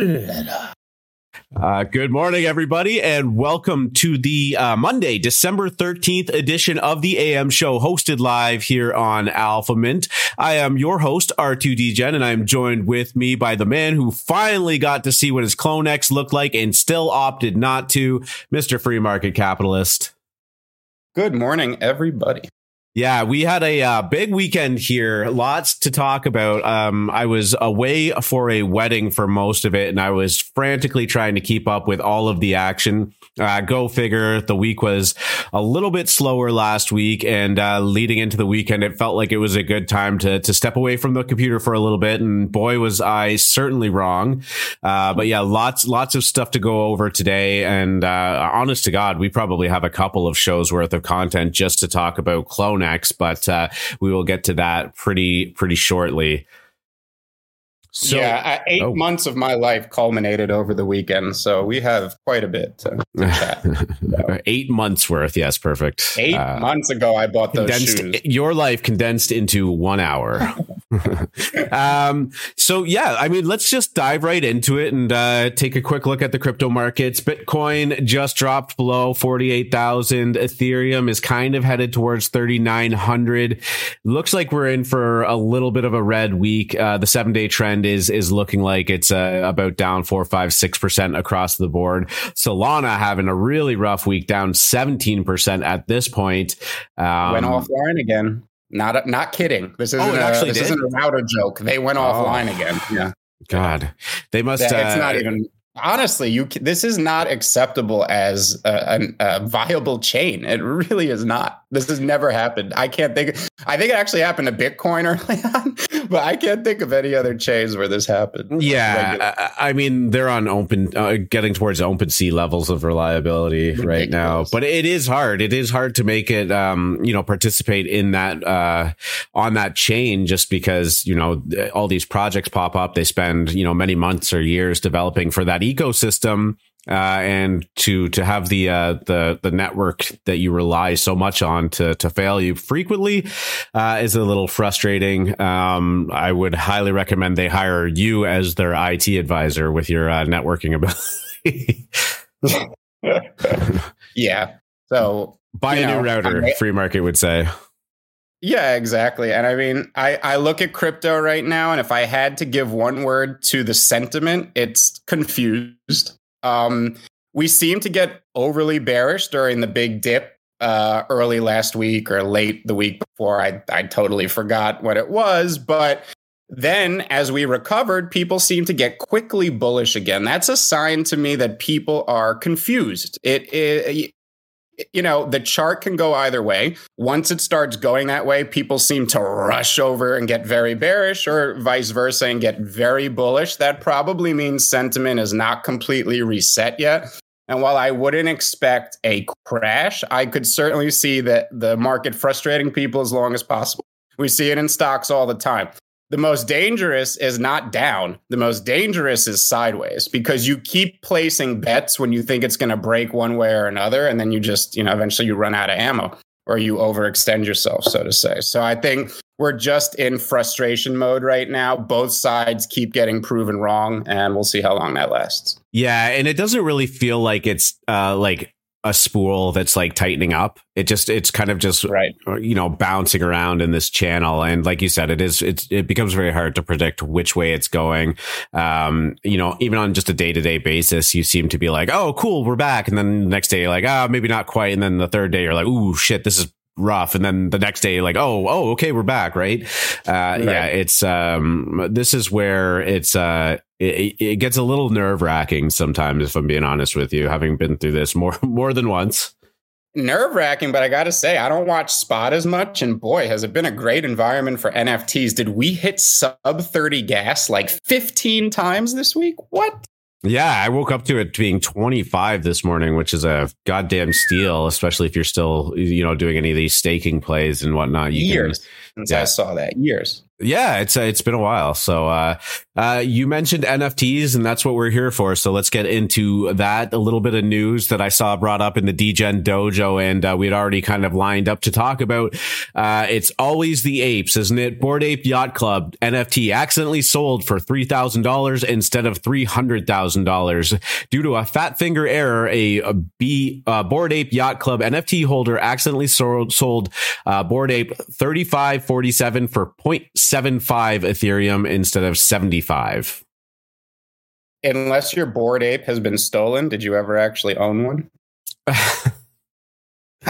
Uh, good morning, everybody, and welcome to the uh, Monday, December 13th edition of the AM show, hosted live here on Alpha Mint. I am your host, R2DGen, and I'm joined with me by the man who finally got to see what his Clone X looked like and still opted not to, Mr. Free Market Capitalist. Good morning, everybody. Yeah, we had a uh, big weekend here. Lots to talk about. Um, I was away for a wedding for most of it, and I was frantically trying to keep up with all of the action. Uh, go figure. The week was a little bit slower last week, and uh, leading into the weekend, it felt like it was a good time to to step away from the computer for a little bit. And boy, was I certainly wrong. Uh, but yeah, lots lots of stuff to go over today. And uh, honest to God, we probably have a couple of shows worth of content just to talk about clone next, but uh, we will get to that pretty pretty shortly. So, yeah, eight oh. months of my life culminated over the weekend, so we have quite a bit to, to chat. eight months worth, yes, perfect. Eight uh, months ago, I bought those shoes. Your life condensed into one hour. um, so yeah, I mean, let's just dive right into it and uh, take a quick look at the crypto markets. Bitcoin just dropped below forty-eight thousand. Ethereum is kind of headed towards thirty-nine hundred. Looks like we're in for a little bit of a red week. Uh, the seven-day trend trend is is looking like it's uh, about down four, five, six percent across the board. Solana having a really rough week, down seventeen percent at this point. Um, Went offline again. Not not kidding. This isn't oh, a, this did? isn't a router joke. They went oh. offline again. Yeah. God, they must. It's uh, not even honestly you this is not acceptable as a, a, a, viable chain it really is not this has never happened. I can't think i think it actually happened to bitcoin early on but i can't think of any other chains where this happened. Yeah I, I, mean they're on open uh, getting towards open sea levels of reliability Ridiculous. right now but it is hard. It is hard to make it um you know participate in that uh on that chain just because you know all these projects pop up. They spend you know many months or years developing for that that ecosystem uh, and to to have the uh, the the network that you rely so much on to to fail you frequently uh, is a little frustrating. Um, I would highly recommend they hire you as their IT advisor with your uh, networking ability. yeah. So buy a know, new router. I, free market would say. Yeah, exactly. And I mean, I, I look at crypto right now, and if I had to give one word to the sentiment, it's confused. Um, we seem to get overly bearish during the big dip uh, early last week or late the week before. I, I totally forgot what it was. But then as we recovered, people seem to get quickly bullish again. That's a sign to me that people are confused. It, it you know, the chart can go either way. Once it starts going that way, people seem to rush over and get very bearish, or vice versa and get very bullish. That probably means sentiment is not completely reset yet. And while I wouldn't expect a crash, I could certainly see that the market frustrating people as long as possible. We see it in stocks all the time the most dangerous is not down. The most dangerous is sideways because you keep placing bets when you think it's going to break one way or another. And then you just, you know, eventually you run out of ammo or you overextend yourself, so to say. So I think we're just in frustration mode right now. Both sides keep getting proven wrong, and we'll see how long that lasts. Yeah. And it doesn't really feel like it's uh, like a spool that's like tightening up. It just it's kind of just right. Uh, you know bouncing around in this channel, and like you said, it is it it becomes very hard to predict which way it's going. Um, you know, even on just a day to day basis, you seem to be like, oh, cool, we're back, and then the next day, like, ah, oh, maybe not quite, and then the third day, you're like, ooh, shit, this is rough and then the next day like oh oh okay we're back right uh right. yeah it's um this is where it's uh it, it gets a little nerve wracking sometimes if i'm being honest with you having been through this more more than once nerve wracking but i gotta say i don't watch spot as much and boy has it been a great environment for nfts did we hit sub 30 gas like 15 times this week what yeah, I woke up to it being 25 this morning, which is a goddamn steal, especially if you're still, you know, doing any of these staking plays and whatnot. You years can, since yeah. I saw that. Years. Yeah, it's uh, it's been a while. So uh, Uh, you mentioned NFTs, and that's what we're here for. So let's get into that. A little bit of news that I saw brought up in the DGen Dojo, and uh, we had already kind of lined up to talk about. Uh, it's always the apes, isn't it? Bored Ape Yacht Club NFT accidentally sold for three thousand dollars instead of three hundred thousand dollars due to a fat finger error. A, a B uh, Bored Ape Yacht Club NFT holder accidentally sold sold uh, Bored Ape thirty five forty seven for 0.75 Ethereum instead of seventy five. Unless your Bored Ape has been stolen, did you ever actually own one?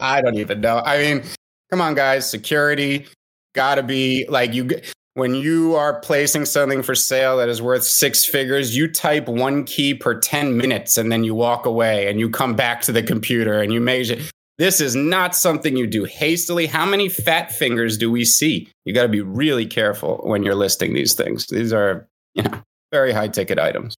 I don't even know. I mean, come on, guys. Security got to be like you. When you are placing something for sale that is worth six figures, you type one key per 10 minutes and then you walk away and you come back to the computer and you measure. This is not something you do hastily. How many fat fingers do we see? You got to be really careful when you're listing these things. These are, you know, very high ticket items.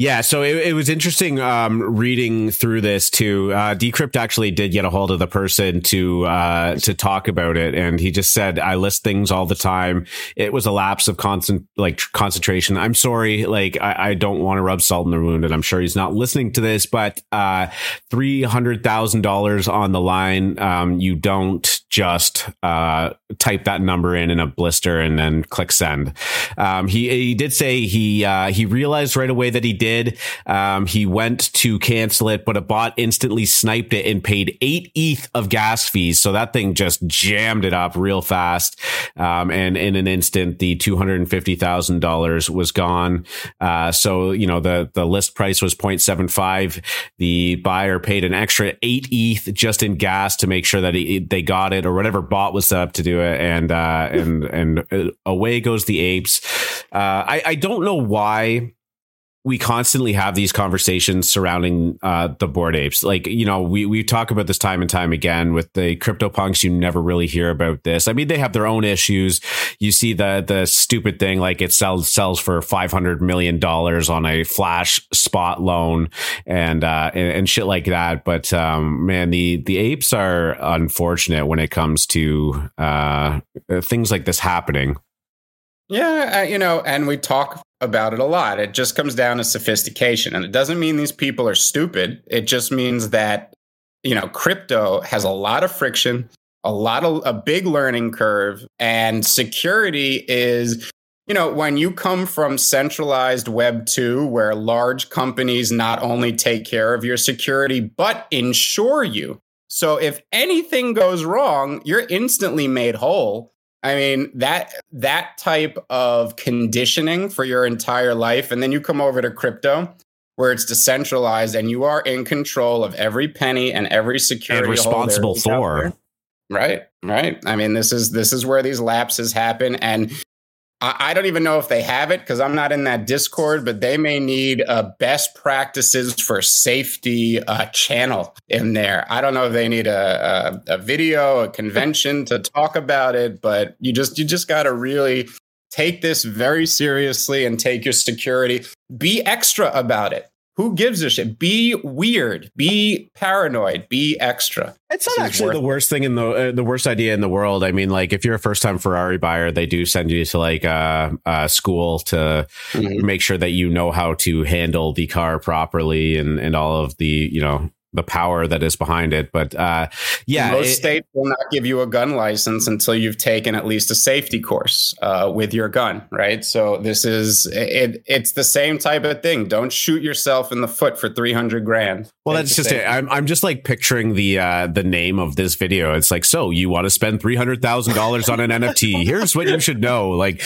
Yeah, so it, it was interesting um, reading through this too. Uh, Decrypt actually did get a hold of the person to uh, to talk about it, and he just said, "I list things all the time. It was a lapse of constant like concentration. I'm sorry, like I, I don't want to rub salt in the wound, and I'm sure he's not listening to this, but uh, three hundred thousand dollars on the line. Um, you don't just uh, type that number in in a blister and then click send. Um, he he did say he uh, he realized right away that he did. Um, he went to cancel it, but a bot instantly sniped it and paid eight ETH of gas fees. So that thing just jammed it up real fast. Um, and in an instant, the $250,000 was gone. Uh, so, you know, the, the list price was 0.75. The buyer paid an extra eight ETH just in gas to make sure that he, they got it or whatever bot was set up to do it. And, uh, and, and uh, away goes the apes. Uh, I, I don't know why we constantly have these conversations surrounding uh, the Bored Apes. Like, you know, we, we talk about this time and time again with the crypto punks. You never really hear about this. I mean, they have their own issues. You see the the stupid thing like it sells sells for five hundred million dollars on a flash spot loan and uh, and, and shit like that. But um, man, the the apes are unfortunate when it comes to uh, things like this happening. Yeah, you know, and we talk about it a lot. It just comes down to sophistication. And it doesn't mean these people are stupid. It just means that, you know, crypto has a lot of friction, a lot of a big learning curve, and security is you know, when you come from centralized Web 2, where large companies not only take care of your security, but insure you. So if anything goes wrong, you're instantly made whole. I mean that that type of conditioning for your entire life, and then you come over to crypto, where it's decentralized and you are in control of every penny and every security and responsible for. Right, right. I mean, this is this is where these lapses happen, and I, don't even know if they have it because I'm not in that Discord, but they may need a best practices for safety uh, channel in there. I don't know if they need a, a, a video, a convention to talk about it, but you just you just got to really take this very seriously and take your security. Be extra about it. Who gives a shit? Be weird. Be paranoid. Be extra. It's not actually the worst thing in the uh, the worst idea in the world. I mean, like if you're a first time Ferrari buyer, they do send you to like a, a school to mm-hmm. make sure that you know how to handle the car properly and and all of the you know the power that is behind it. But uh, yeah, most it, states will not give you a gun license until you've taken at least a safety course uh, with your gun, right? So this is it. It's the same type of thing. Don't shoot yourself in the foot for three hundred grand. Well, that's just it. I'm I'm just like picturing the uh, the name of this video. It's like, so you want to spend three hundred thousand dollars on an NFT? Here's what you should know. Like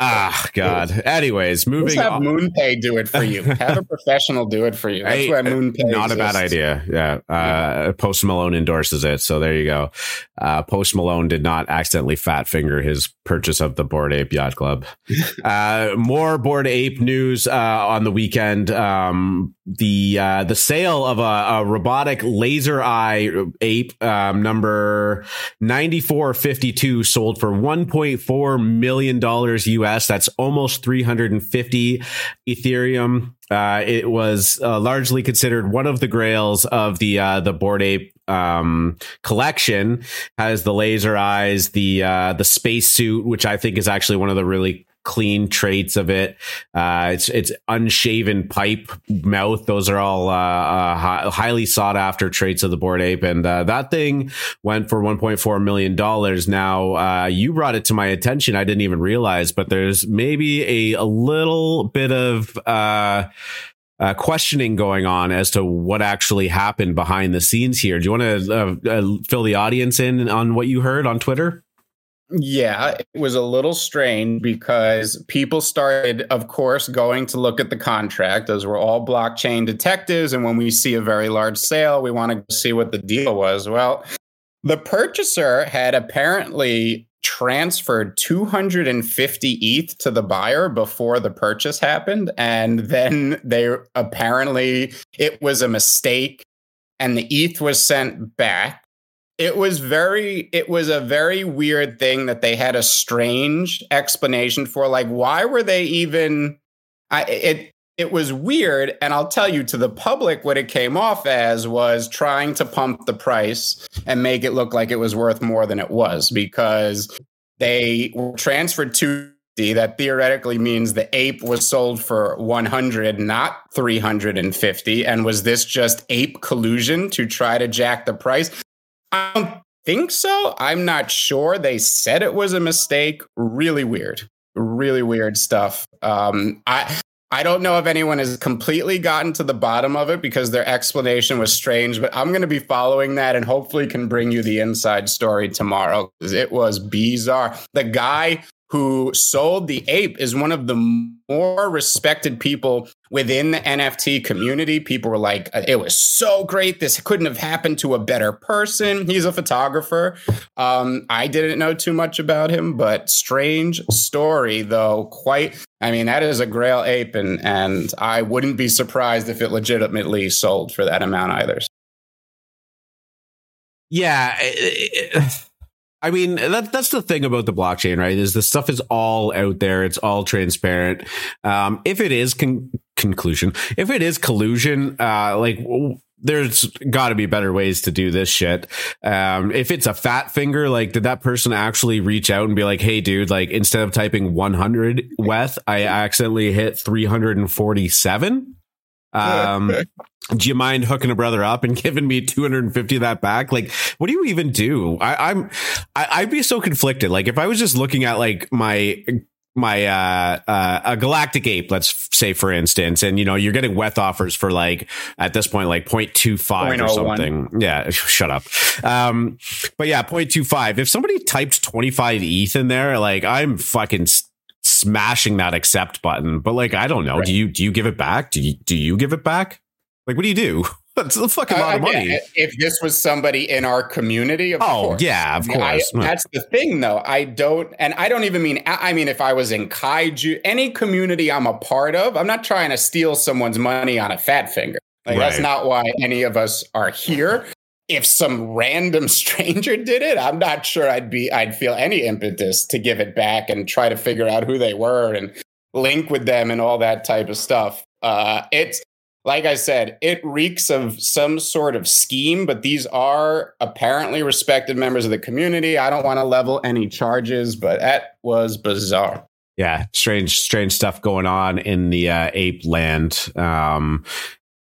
Ah, God. Anyways, moving on. Just have on. MoonPay do it for you. have a professional do it for you. That's why MoonPay. Not exists. a bad idea. Yeah. Uh, Post Malone endorses it. So there you go. Uh, Post Malone did not accidentally fat finger his purchase of the Bored Ape Yacht Club. uh, more Bored Ape news uh, on the weekend. Um, the uh, the sale of a, a, robotic laser eye ape um, number 9452 sold for 1.4 million dollars US that's almost 350 ethereum. Uh, it was uh, largely considered one of the grails of the uh, the Bored Ape um, collection. Has the laser eyes, the uh, the space suit, which I think is actually one of the really clean traits of it. Uh, it's it's unshaven pipe mouth. Those are all uh, uh, hi- highly sought after traits of the Bored Ape, and uh, that thing went for 1.4 million dollars. Now uh, you brought it to my attention. I didn't even realize, but there's maybe a, a little bit of. Uh, uh, questioning going on as to what actually happened behind the scenes here. Do you want to uh, uh, fill the audience in on what you heard on Twitter? Yeah, it was a little strange because people started, of course, going to look at the contract as we're all blockchain detectives. And when we see a very large sale, we want to see what the deal was. Well, the purchaser had apparently transferred 250 ETH to the buyer before the purchase happened. And then they apparently, it was a mistake and the ETH was sent back it was very it was a very weird thing that they had a strange explanation for like why were they even I it it was weird and I'll tell you to the public what it came off as was trying to pump the price and make it look like it was worth more than it was because they were transferred to that theoretically means the ape was sold for 100 not 350 and was this just ape collusion to try to jack the price I don't think so. I'm not sure. They said it was a mistake. Really weird. Really weird stuff. Um, I I don't know if anyone has completely gotten to the bottom of it because their explanation was strange, but I'm going to be following that and hopefully can bring you the inside story tomorrow it was bizarre. The guy who sold the ape is one of the more respected people within the NFT community. People were like, uh, it was so great. This couldn't have happened to a better person. He's a photographer. Um, I didn't know too much about him, but strange story, though. Quite, I mean, that is a grail ape, and, and I wouldn't be surprised if it legitimately sold for that amount either. Yeah. I mean, that, that's the thing about the blockchain, right? Is the stuff is all out there. It's all transparent. Um, if it is con- conclusion, if it is collusion, uh, like there's got to be better ways to do this shit. Um, if it's a fat finger, like, did that person actually reach out and be like, "Hey, dude, like, instead of typing 100 weth, I accidentally hit 347." Um, do you mind hooking a brother up and giving me 250 of that back? Like, what do you even do? I, I'm, I, I'd be so conflicted. Like, if I was just looking at like my my uh, uh a galactic ape let's say for instance and you know you're getting weth offers for like at this point like 0.25 or something yeah shut up um but yeah 0.25 if somebody typed 25 eth in there like i'm fucking smashing that accept button. But like, I don't know. Right. Do you do you give it back? Do you do you give it back? Like, what do you do? That's a fucking lot uh, of money. Yeah, if this was somebody in our community, oh course. yeah, of course. I, that's the thing, though. I don't, and I don't even mean. I mean, if I was in kaiju, any community I'm a part of, I'm not trying to steal someone's money on a fat finger. Like right. that's not why any of us are here if some random stranger did it, I'm not sure I'd be I'd feel any impetus to give it back and try to figure out who they were and link with them and all that type of stuff. Uh, it's like I said, it reeks of some sort of scheme, but these are apparently respected members of the community. I don't want to level any charges, but that was bizarre. Yeah, strange, strange stuff going on in the uh, ape land. Um,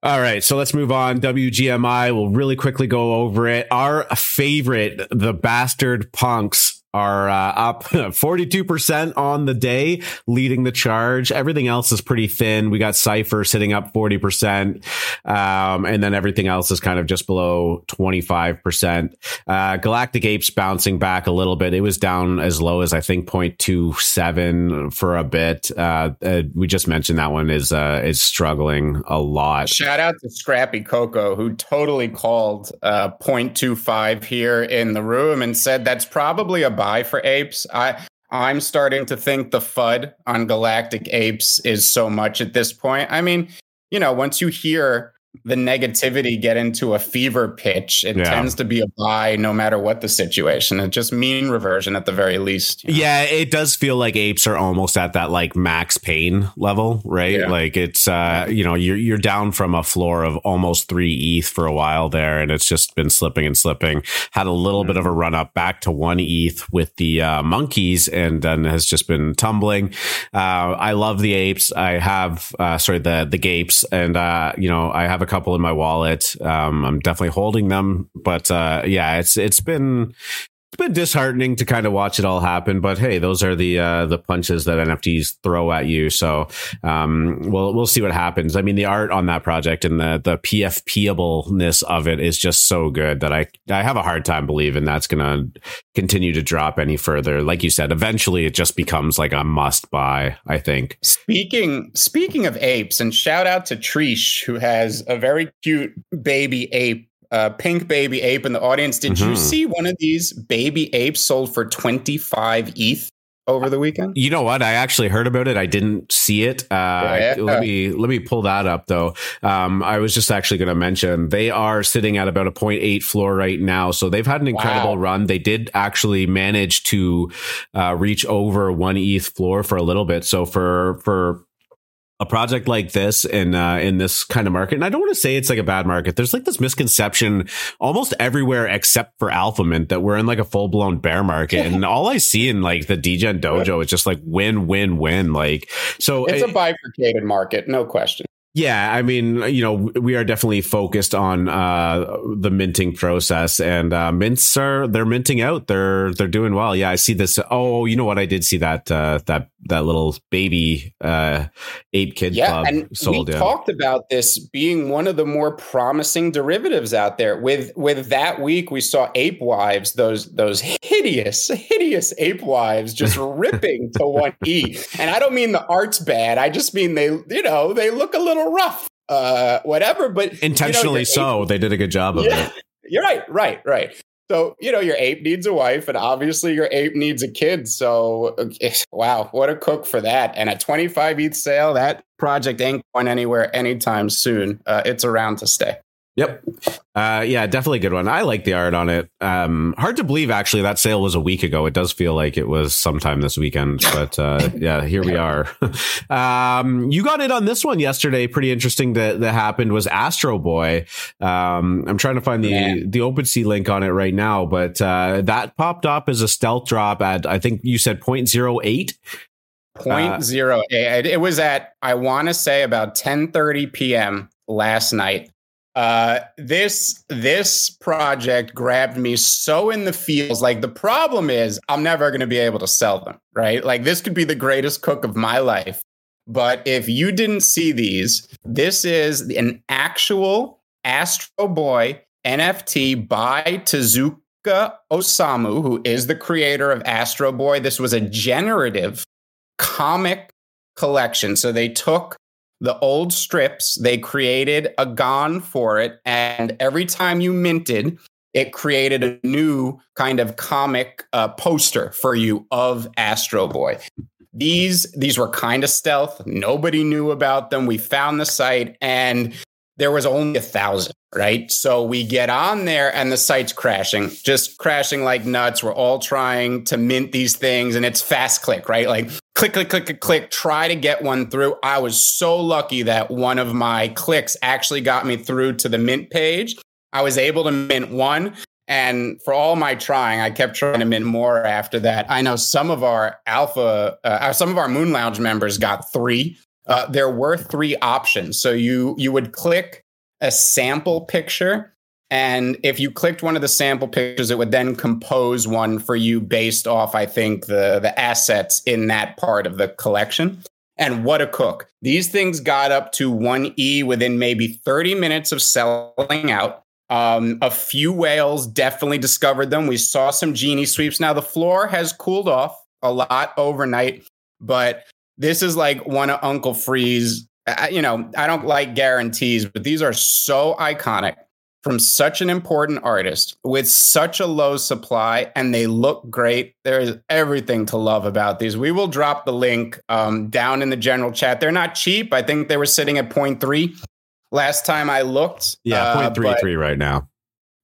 all right, so let's move on. WGMI, we'll really quickly go over it. Our favorite, the bastard punks, are uh, up 42% on the day, leading the charge. Everything else is pretty thin. We got Cypher sitting up 40%, um, and then everything else is kind of just below 25%. Uh, Galactic Apes bouncing back a little bit. It was down as low as I think 0.27 for a bit. Uh, uh, we just mentioned that one is uh, is struggling a lot. Shout out to Scrappy Coco who totally called uh, 0.25 here in the room and said that's probably a buy for apes. I I'm starting to think the FUD on Galactic Apes is so much at this point. I mean, you know, once you hear the negativity get into a fever pitch, it yeah. tends to be a buy no matter what the situation. It's just mean reversion at the very least. You know? Yeah, it does feel like apes are almost at that like max pain level, right? Yeah. Like it's uh, you know, you're you're down from a floor of almost three ETH for a while there, and it's just been slipping and slipping. Had a little mm-hmm. bit of a run up back to one ETH with the uh, monkeys, and then has just been tumbling. Uh, I love the apes. I have uh, sorry the the gapes, and uh, you know I have a couple in my wallet. Um, I'm definitely holding them, but uh, yeah, it's it's been it's been disheartening to kind of watch it all happen, but hey, those are the uh, the punches that NFTs throw at you. So um, we'll we'll see what happens. I mean, the art on that project and the the PFPableness of it is just so good that I I have a hard time believing that's going to continue to drop any further. Like you said, eventually it just becomes like a must buy. I think. Speaking speaking of apes, and shout out to Trish who has a very cute baby ape uh, pink baby ape in the audience. Did mm-hmm. you see one of these baby apes sold for 25 ETH over the weekend? You know what? I actually heard about it. I didn't see it. Uh, yeah. let me let me pull that up though. Um, I was just actually going to mention they are sitting at about a 0.8 floor right now, so they've had an incredible wow. run. They did actually manage to uh, reach over one ETH floor for a little bit. So for for a project like this in uh, in this kind of market, and I don't want to say it's like a bad market. There's like this misconception almost everywhere except for Alphamint that we're in like a full blown bear market, and all I see in like the Degen Dojo is just like win, win, win. Like so, it's a bifurcated market, no question. Yeah, I mean, you know, we are definitely focused on uh, the minting process, and uh, mints are they're minting out. They're they're doing well. Yeah, I see this. Oh, you know what? I did see that uh, that that little baby uh, ape kid yeah, club and sold. We yeah. talked about this being one of the more promising derivatives out there. With with that week, we saw ape wives, those those hideous hideous ape wives, just ripping to one e. And I don't mean the art's bad. I just mean they you know they look a little rough, uh, whatever. But intentionally you know, so, ape, they did a good job of yeah, it. You're right, right, right. So you know your ape needs a wife, and obviously your ape needs a kid. So wow, what a cook for that! And a 25 ETH sale, that project ain't going anywhere anytime soon. Uh, it's around to stay. Yep. Uh, yeah, definitely a good one. I like the art on it. Um, hard to believe, actually, that sale was a week ago. It does feel like it was sometime this weekend, but uh, yeah, here we are. um, you got it on this one yesterday. Pretty interesting that that happened was Astro Boy. Um, I'm trying to find the Man. the OpenSea link on it right now, but uh, that popped up as a stealth drop at I think you said 0.08. Point uh, zero eight. It was at I want to say about 10:30 p.m. last night. Uh, this this project grabbed me so in the feels. Like the problem is, I'm never going to be able to sell them. Right? Like this could be the greatest cook of my life, but if you didn't see these, this is an actual Astro Boy NFT by Tezuka Osamu, who is the creator of Astro Boy. This was a generative comic collection. So they took the old strips, they created a GAN for it. And every time you minted, it created a new kind of comic uh, poster for you of Astro Boy. These these were kind of stealth. Nobody knew about them. We found the site and there was only a thousand, right? So we get on there and the site's crashing, just crashing like nuts. We're all trying to mint these things and it's fast click, right? Like click, click, click, click, click, try to get one through. I was so lucky that one of my clicks actually got me through to the mint page. I was able to mint one. And for all my trying, I kept trying to mint more after that. I know some of our alpha, uh, some of our Moon Lounge members got three. Uh, there were three options. So you you would click a sample picture, and if you clicked one of the sample pictures, it would then compose one for you based off, I think, the the assets in that part of the collection. And what a cook! These things got up to one e within maybe thirty minutes of selling out. Um, a few whales definitely discovered them. We saw some genie sweeps. Now the floor has cooled off a lot overnight, but this is like one of Uncle Freeze. I, you know, I don't like guarantees, but these are so iconic from such an important artist with such a low supply, and they look great. There is everything to love about these. We will drop the link um, down in the general chat. They're not cheap. I think they were sitting at 0.3 last time I looked. Yeah, uh, point three but right now.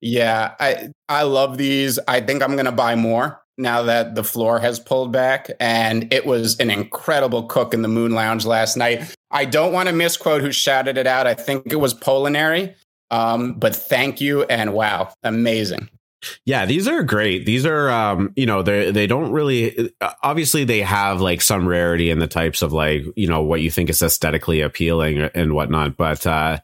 Yeah, I I love these. I think I'm gonna buy more now that the floor has pulled back. And it was an incredible cook in the Moon Lounge last night. I don't want to misquote who shouted it out. I think it was Polinary. Um, but thank you and wow, amazing. Yeah, these are great. These are, um, you know, they they don't really. Obviously, they have like some rarity in the types of like you know what you think is aesthetically appealing and whatnot. But uh,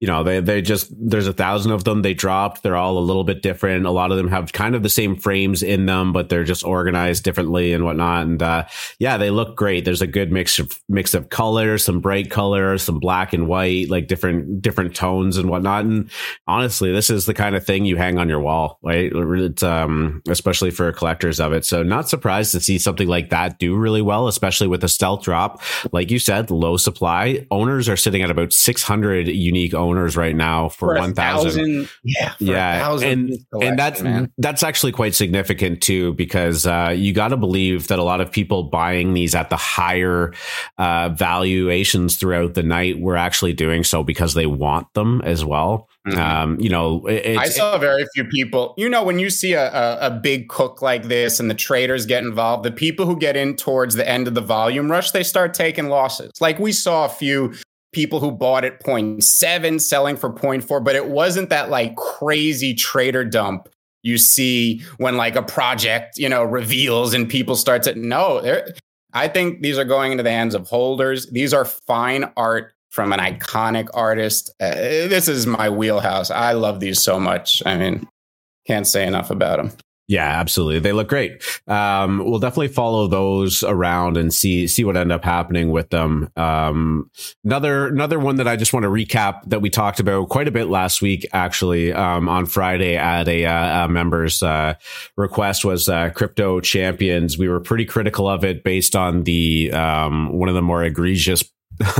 you know, they they just there's a thousand of them. They dropped. They're all a little bit different. A lot of them have kind of the same frames in them, but they're just organized differently and whatnot. And uh, yeah, they look great. There's a good mix of mix of colors, some bright colors, some black and white, like different different tones and whatnot. And honestly, this is the kind of thing you hang on your wall, right? It's, um, especially for collectors of it. So not surprised to see something like that do really well, especially with the stealth drop. Like you said, low supply owners are sitting at about 600 unique owners right now for, for 1000. Yeah. yeah. and, and that's, man. that's actually quite significant too, because, uh, you got to believe that a lot of people buying these at the higher, uh, valuations throughout the night were actually doing so because they want them as well. Mm-hmm. Um, you know, it, I saw very few people. You know, when you see a, a, a, big cook like this and the traders get involved, the people who get in towards the end of the volume rush, they start taking losses. Like we saw a few people who bought at 0.7 selling for 0.4, but it wasn't that like crazy trader dump you see when like a project, you know, reveals and people start to no, I think these are going into the hands of holders. These are fine art from an iconic artist. Uh, this is my wheelhouse. I love these so much. I mean, can't say enough about them. Yeah, absolutely. They look great. Um, we'll definitely follow those around and see see what end up happening with them. Um, another another one that I just want to recap that we talked about quite a bit last week, actually, um, on Friday at a, uh, a members uh, request was uh, crypto champions. We were pretty critical of it based on the um, one of the more egregious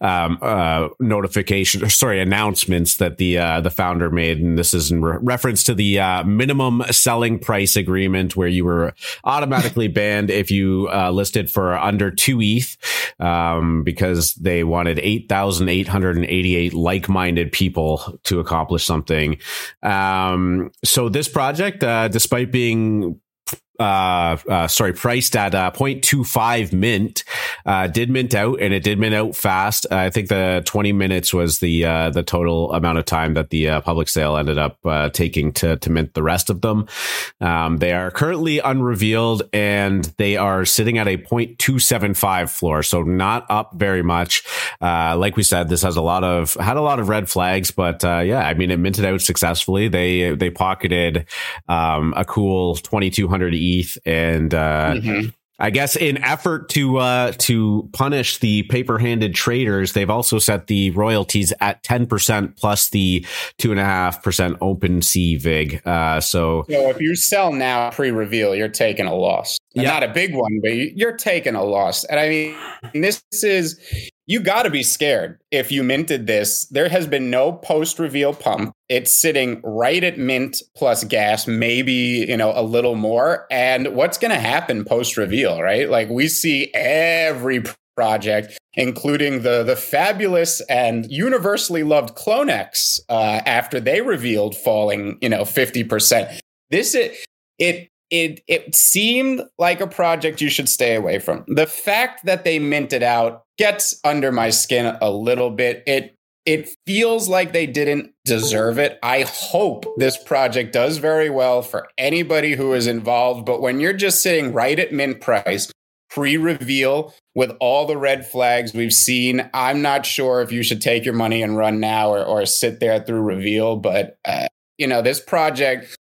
um, uh, notification, sorry, announcements that the uh, the founder made, and this is in re- reference to the uh, minimum selling price agreement, where you were automatically banned if you uh, listed for under two ETH, um, because they wanted eight thousand eight hundred and eighty eight like minded people to accomplish something. Um, so this project, uh, despite being uh, uh, sorry, priced at uh, 0.25 mint, uh, did mint out and it did mint out fast. I think the 20 minutes was the uh, the total amount of time that the uh, public sale ended up uh, taking to to mint the rest of them. Um, they are currently unrevealed and they are sitting at a 0.275 floor, so not up very much. Uh, like we said, this has a lot of had a lot of red flags, but uh, yeah, I mean, it minted out successfully. They they pocketed um, a cool 2200 ETH, and uh, mm-hmm. I guess in effort to uh, to punish the paper-handed traders, they've also set the royalties at ten percent plus the two and a half percent OpenSea vig. Uh, so, so if you sell now pre-reveal, you're taking a loss. Yeah. Not a big one, but you're taking a loss. And I mean, this is you got to be scared if you minted this. There has been no post reveal pump. It's sitting right at mint plus gas, maybe, you know, a little more. And what's going to happen post reveal, right? Like we see every project, including the the fabulous and universally loved Clonex uh, after they revealed falling, you know, 50%. This is it it it seemed like a project you should stay away from. The fact that they minted out gets under my skin a little bit. It it feels like they didn't deserve it. I hope this project does very well for anybody who is involved, but when you're just sitting right at mint price, pre-reveal with all the red flags we've seen, I'm not sure if you should take your money and run now or, or sit there through reveal, but uh, you know, this project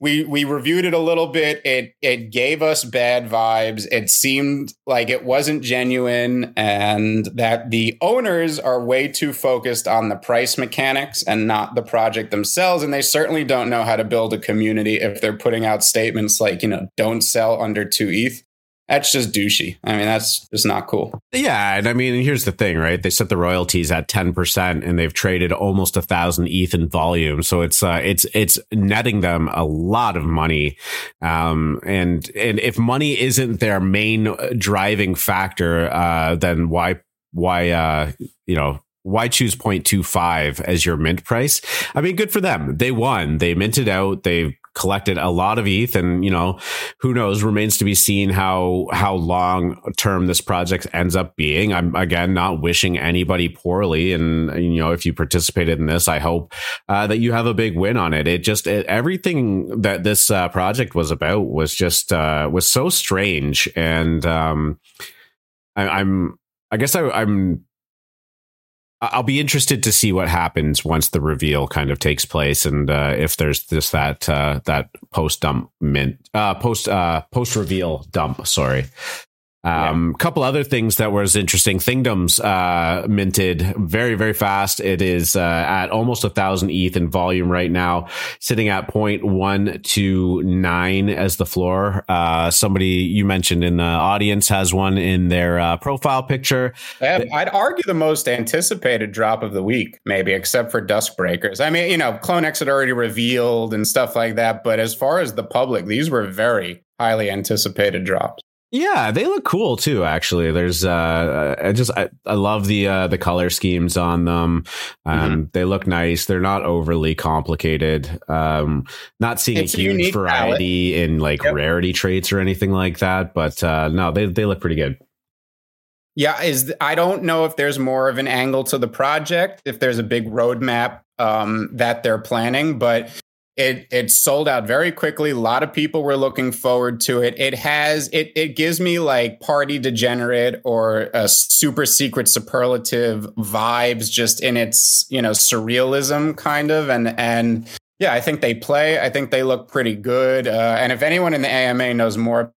we we reviewed it a little bit. It it gave us bad vibes. It seemed like it wasn't genuine, and that the owners are way too focused on the price mechanics and not the project themselves. And they certainly don't know how to build a community if they're putting out statements like you know don't sell under two ETH that's just douchey. I mean, that's just not cool. Yeah, and I mean, here's the thing, right? They set the royalties at ten percent, and they've traded almost a thousand ETH in volume, so it's uh, it's it's netting them a lot of money. Um, and and if money isn't their main driving factor, uh, then why why uh, you know why choose 0.25 as your mint price? I mean, good for them. They won. They minted out. They collected a lot of ETH, and you know, who knows? Remains to be seen how how long term this project ends up being. I'm again not wishing anybody poorly, and you know, if you participated in this, I hope uh, that you have a big win on it. It just it, everything that this uh, project was about was just uh, was so strange, and um, I, I'm I guess I, I'm I'll be interested to see what happens once the reveal kind of takes place, and uh, if there's just that uh, that post dump mint uh, post uh, post reveal dump. Sorry, um, yeah. couple other things that was interesting. Thingdoms uh, minted very, very fast. It is uh, at almost a thousand ETH in volume right now, sitting at 0.129 as the floor. Uh, somebody you mentioned in the audience has one in their uh, profile picture. I'd argue the most anticipated drop of the week, maybe, except for Duskbreakers. I mean, you know, CloneX had already revealed and stuff like that. But as far as the public, these were very highly anticipated drops. Yeah, they look cool too. Actually, there's uh, I just I, I love the uh, the color schemes on them. Um, mm-hmm. They look nice. They're not overly complicated. Um, not seeing it's a huge a variety palette. in like yep. rarity traits or anything like that, but uh, no, they they look pretty good. Yeah, is I don't know if there's more of an angle to the project, if there's a big roadmap um, that they're planning, but it it sold out very quickly. A lot of people were looking forward to it. It has it it gives me like party degenerate or a super secret superlative vibes just in its, you know, surrealism kind of and and yeah, I think they play. I think they look pretty good. Uh, and if anyone in the AMA knows more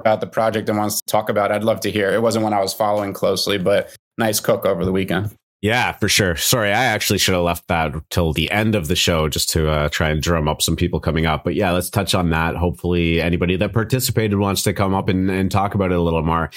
about the project and wants to talk about it, I'd love to hear. It wasn't one I was following closely, but nice cook over the weekend. Yeah, for sure. Sorry, I actually should have left that till the end of the show just to uh, try and drum up some people coming up. But yeah, let's touch on that. Hopefully, anybody that participated wants to come up and, and talk about it a little more.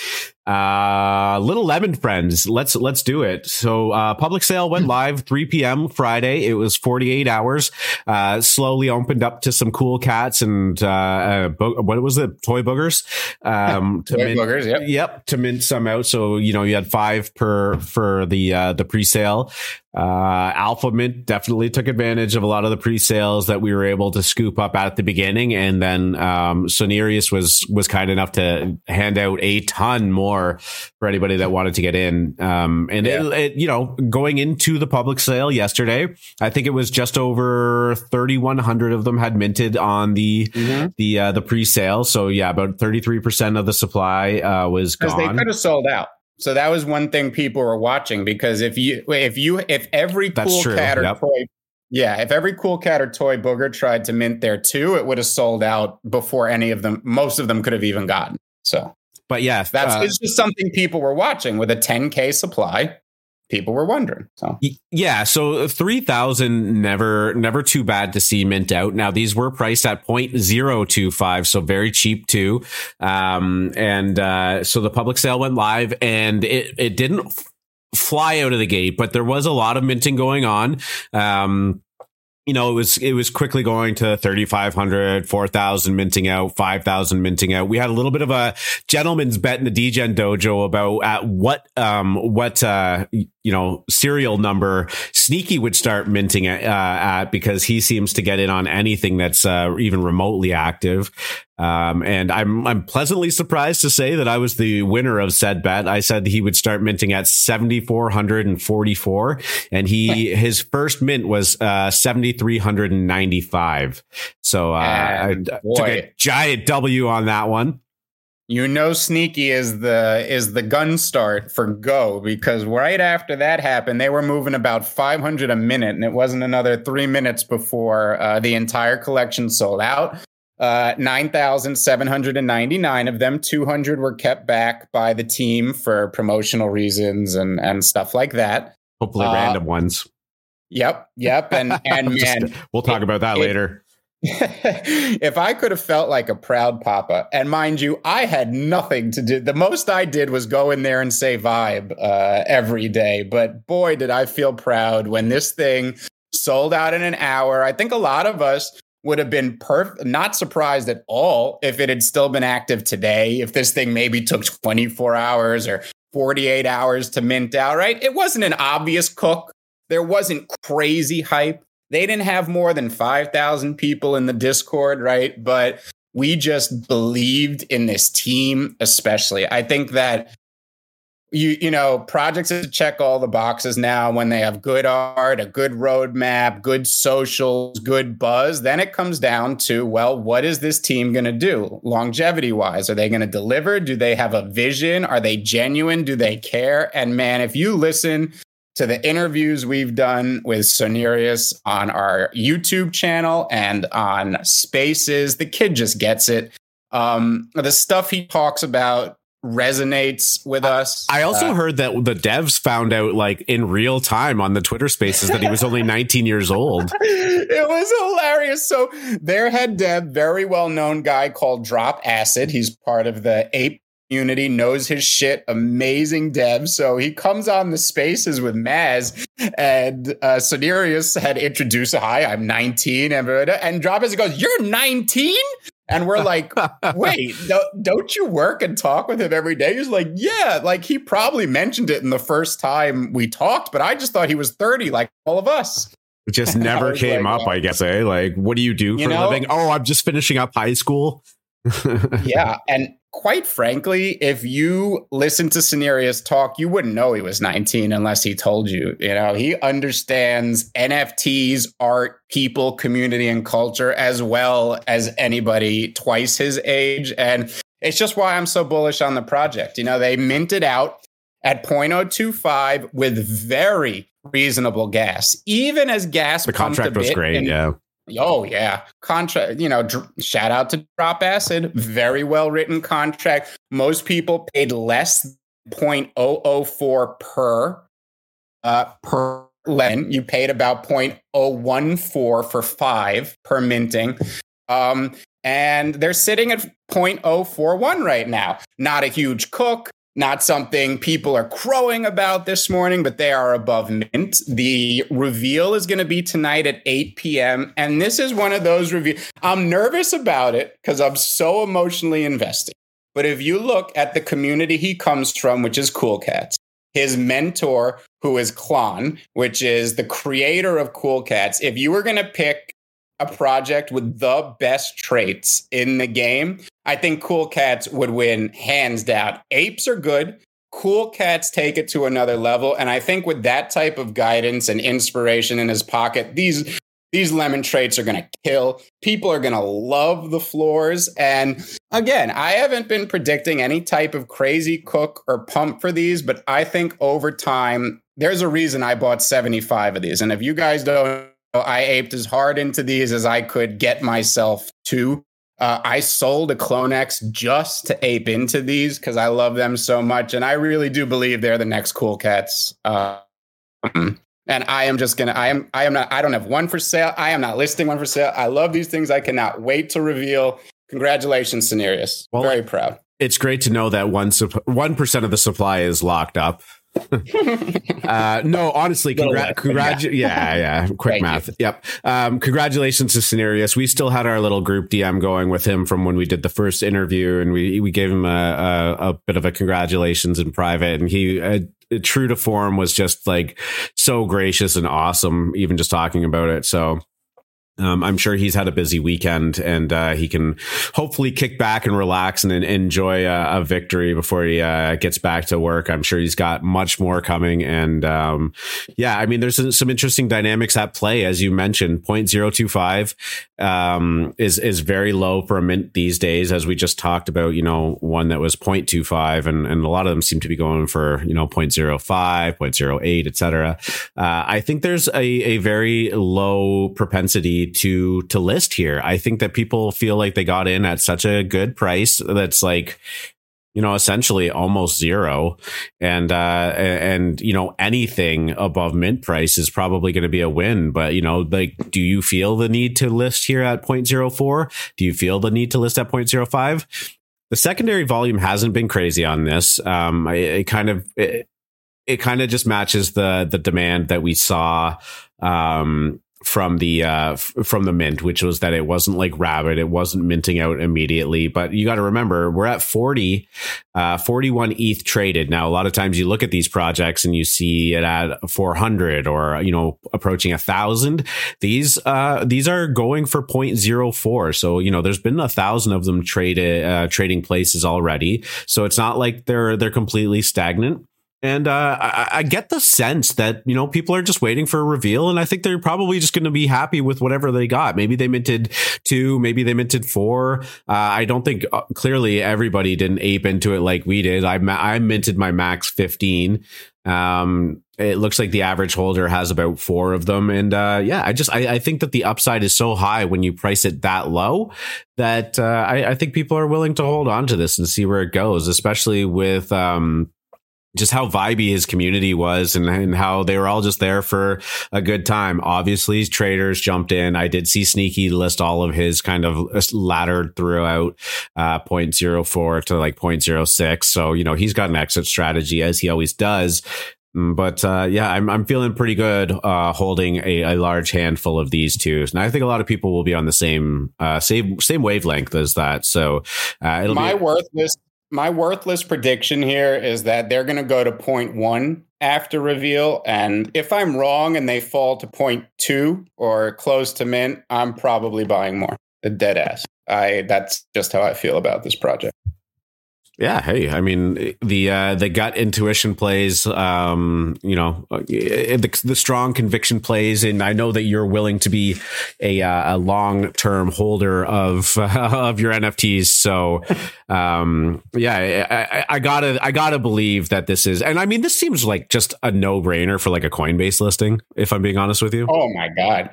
Uh, Little Lemon friends, let's let's do it. So, uh, public sale went live 3 p.m. Friday. It was 48 hours. Uh, slowly opened up to some cool cats and uh, uh bo- what was it? Toy boogers. Um, to Toy mint, boogers. Yep. Yep. To mint some out. So you know you had five per for the uh, the pre sale. Uh, Alpha Mint definitely took advantage of a lot of the pre-sales that we were able to scoop up at the beginning, and then um, Sonerius was was kind enough to hand out a ton more for anybody that wanted to get in. Um, and yeah. it, it, you know, going into the public sale yesterday, I think it was just over thirty one hundred of them had minted on the mm-hmm. the uh, the pre-sale. So yeah, about thirty three percent of the supply uh, was gone. They could have sold out. So that was one thing people were watching because if you if you if every cool cat or yep. toy yeah, if every cool cat or toy booger tried to mint there too, it would have sold out before any of them most of them could have even gotten. So but yeah, that's uh, it's just something people were watching with a 10k supply people were wondering. So yeah, so three thousand never never too bad to see mint out. Now these were priced at 0.025, so very cheap too. Um, and uh, so the public sale went live, and it it didn't fly out of the gate, but there was a lot of minting going on. Um, you know, it was it was quickly going to 3,500, 4,000 minting out, 5,000 minting out. We had a little bit of a gentleman's bet in the Degen dojo about at what um what uh you know serial number Sneaky would start minting at, uh, at because he seems to get in on anything that's uh, even remotely active. Um, and I'm I'm pleasantly surprised to say that I was the winner of said bet. I said he would start minting at 7444 and he his first mint was uh 7395. So uh, I took a giant W on that one. You know Sneaky is the is the gun start for Go because right after that happened, they were moving about 500 a minute, and it wasn't another three minutes before uh, the entire collection sold out. Uh, 9,799 of them, 200 were kept back by the team for promotional reasons and, and stuff like that. Hopefully, uh, random ones. Yep, yep, and and man, we'll talk it, about that it, later. If I could have felt like a proud papa, and mind you, I had nothing to do. The most I did was go in there and say vibe uh, every day. But boy, did I feel proud when this thing sold out in an hour. I think a lot of us would have been perf- not surprised at all if it had still been active today. If this thing maybe took 24 hours or 48 hours to mint out, right? It wasn't an obvious cook. There wasn't crazy hype. They didn't have more than 5,000 people in the Discord, right? But we just believed in this team, especially. I think that you you know projects to check all the boxes now. When they have good art a good roadmap good socials good buzz then it comes down to well what is this team going to do? Longevity wise are they going to deliver? Do they have a vision? Are they genuine? Do they care? And man if you listen to the interviews we've done with Sonirius on our YouTube channel and on Spaces. The kid just gets it. Um, the stuff he talks about resonates with us. I also uh, heard that the devs found out like in real time on the Twitter spaces that he was only 19 years old. It was hilarious. So their head dev, very well known guy called Drop Acid. He's part of the ape community, knows his shit, amazing dev. So he comes on the spaces with Maz and uh Sonirius had introduced, hi, I'm 19. And, and Drop Acid goes, You're 19? And we're like, wait, don't, don't you work and talk with him every day? He's like, yeah, like he probably mentioned it in the first time we talked, but I just thought he was 30, like all of us. It just never came like, up, I guess. Eh? Like, what do you do for you know, a living? Oh, I'm just finishing up high school. yeah. And quite frankly, if you listen to Sonirius talk, you wouldn't know he was 19 unless he told you. You know, he understands NFTs, art, people, community, and culture as well as anybody twice his age. And it's just why I'm so bullish on the project. You know, they minted out at 0.025 with very reasonable gas, even as gas. The contract was great. Yeah. Oh yeah, contract. You know, dr- shout out to Drop Acid. Very well written contract. Most people paid less 0.004 per uh, per len. You paid about 0.014 for five per minting. Um, and they're sitting at 0.041 right now. Not a huge cook, not something people are crowing about this morning, but they are above mint. The reveal is going to be tonight at 8 p.m. And this is one of those reviews. I'm nervous about it because I'm so emotionally invested. But if you look at the community he comes from, which is Cool Cats, his mentor, who is Clon, which is the creator of Cool Cats, if you were going to pick a project with the best traits in the game, I think Cool Cats would win hands down. Apes are good. Cool Cats take it to another level. And I think with that type of guidance and inspiration in his pocket, these these lemon traits are going to kill. People are going to love the floors. And again, I haven't been predicting any type of crazy cook or pump for these, but I think over time, there's a reason I bought 75 of these. And if you guys don't I aped as hard into these as I could get myself to. Uh, I sold a CloneX just to ape into these because I love them so much, and I really do believe they're the next cool cats. Uh, and I am just gonna. I am. I am not. I don't have one for sale. I am not listing one for sale. I love these things. I cannot wait to reveal. Congratulations, Sonirius. Well, Very proud. It's great to know that one one percent of the supply is locked up. uh, no, honestly, congrat, congrat- yeah, yeah, quick Thank math. You. Yep. Um, congratulations to Sonirius. We still had our little group DM going with him from when we did the first interview, and we we gave him a a, a bit of a congratulations in private, and he. Uh, true to form was just like so gracious and awesome even just talking about it so um, I'm sure he's had a busy weekend and uh, he can hopefully kick back and relax and, and enjoy a, a, victory before he uh, gets back to work. I'm sure he's got much more coming. And um, yeah, I mean, there's some interesting dynamics at play, as you mentioned. 0.025 um, is is very low for a mint these days, as we just talked about. You know, one that was 0.25, and, and a lot of them seem to be going for you know 0.05, 0.08, etc. Uh, I think there's a, a very low propensity to to list here. I think that people feel like they got in at such a good price that's like you know essentially almost zero. And uh and you know anything above mint price is probably going to be a win. But you know like do you feel the need to list here at 0.04 do you feel the need to list at 0.05 the secondary volume hasn't been crazy on this. Um it, it kind of it, it kind of just matches the the demand that we saw um from the uh, f- from the mint, which was that it wasn't like Rabbit, it wasn't minting out immediately. But you got to remember, we're at 40, uh, 41 ETH traded. Now, a lot of times you look at these projects and you see it at 400 or you know approaching a thousand. These uh, these are going for 0.04. So you know, there's been a thousand of them traded uh, trading places already. So it's not like they're they're completely stagnant. And uh, I, I, get the sense that you know people are just waiting for a reveal, and I think they're probably just going to be happy with whatever they got. Maybe they minted two, maybe they minted four. Uh, I don't think uh, clearly everybody didn't ape into it like we did. I I minted my max fifteen. Um, it looks like the average holder has about four of them, and uh, yeah, I just I, I, think that the upside is so high when you price it that low that uh, I, I, think people are willing to hold on to this and see where it goes, especially with um, just how vibey his community was and, and how they were all just there for a good time. Obviously, traders jumped in. I did see Sneaky list all of his kind of laddered throughout uh, 0.04 to like 0.06. So, you know, he's got an exit strategy as he always does. Mm, but uh, yeah, I'm I'm feeling pretty good uh, holding a, a, large handful of these two, and I think a lot of people will be on the same uh, same same wavelength as that. So uh, it'll my be- worthless my worthless prediction here is that they're going to go to point one after reveal. And if I'm wrong and they fall to point two or close to mint, I'm probably buying more. A dead ass. I that's just how I feel about this project. Yeah, hey, I mean the uh, the gut intuition plays, um, you know, uh, the, the strong conviction plays, and I know that you're willing to be a, uh, a long term holder of uh, of your NFTs. So, um, yeah, I, I, gotta I gotta believe that this is, and I mean, this seems like just a no brainer for like a Coinbase listing. If I'm being honest with you. Oh my god,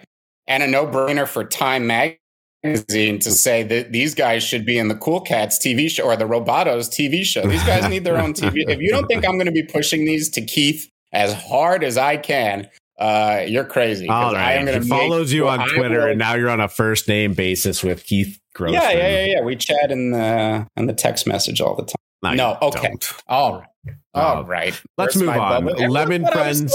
and a no brainer for Time Mag magazine to say that these guys should be in the Cool Cats TV show or the Robotos TV show. These guys need their own TV. if you don't think I'm going to be pushing these to Keith as hard as I can, uh, you're crazy. All right. I am going to follows you on Twitter, and now you're on a first name basis with Keith Grossman. Yeah, yeah, yeah, yeah. We chat in the in the text message all the time. No, no okay, don't. all right, all right. Let's move on. Lemon friends.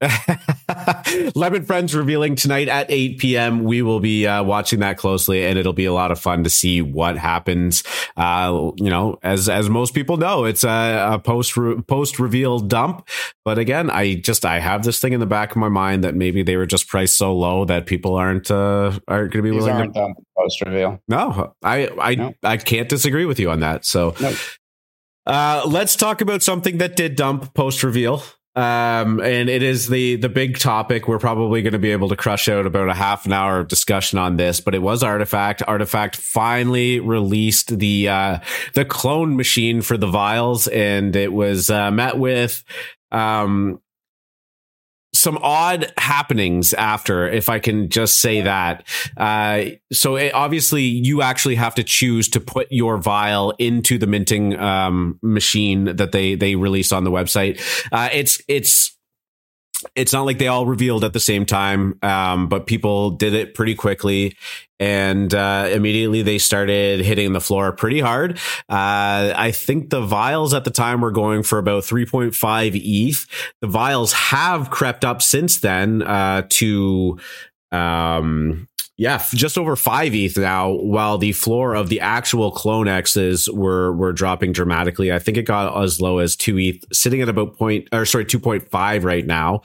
Lemon Friends revealing tonight at 8 p.m. We will be uh, watching that closely, and it'll be a lot of fun to see what happens. Uh, you know, as as most people know, it's a, a post re- post reveal dump. But again, I just I have this thing in the back of my mind that maybe they were just priced so low that people aren't uh, aren't going to be These willing to post reveal. No, I I no. I can't disagree with you on that. So. No. Uh, let's talk about something that did dump post reveal. Um, and it is the the big topic. We're probably going to be able to crush out about a half an hour of discussion on this, but it was Artifact. Artifact finally released the uh, the clone machine for the vials, and it was uh, met with um, some odd happenings after, if I can just say that. Uh, so it, obviously, you actually have to choose to put your vial into the minting um, machine that they they release on the website. Uh, it's it's it's not like they all revealed at the same time, um, but people did it pretty quickly. And uh, immediately they started hitting the floor pretty hard. Uh, I think the vials at the time were going for about 3.5 ETH. The vials have crept up since then uh, to um, yeah, just over five ETH now, while the floor of the actual clone X's were were dropping dramatically. I think it got as low as two ETH, sitting at about point or sorry, two point five right now.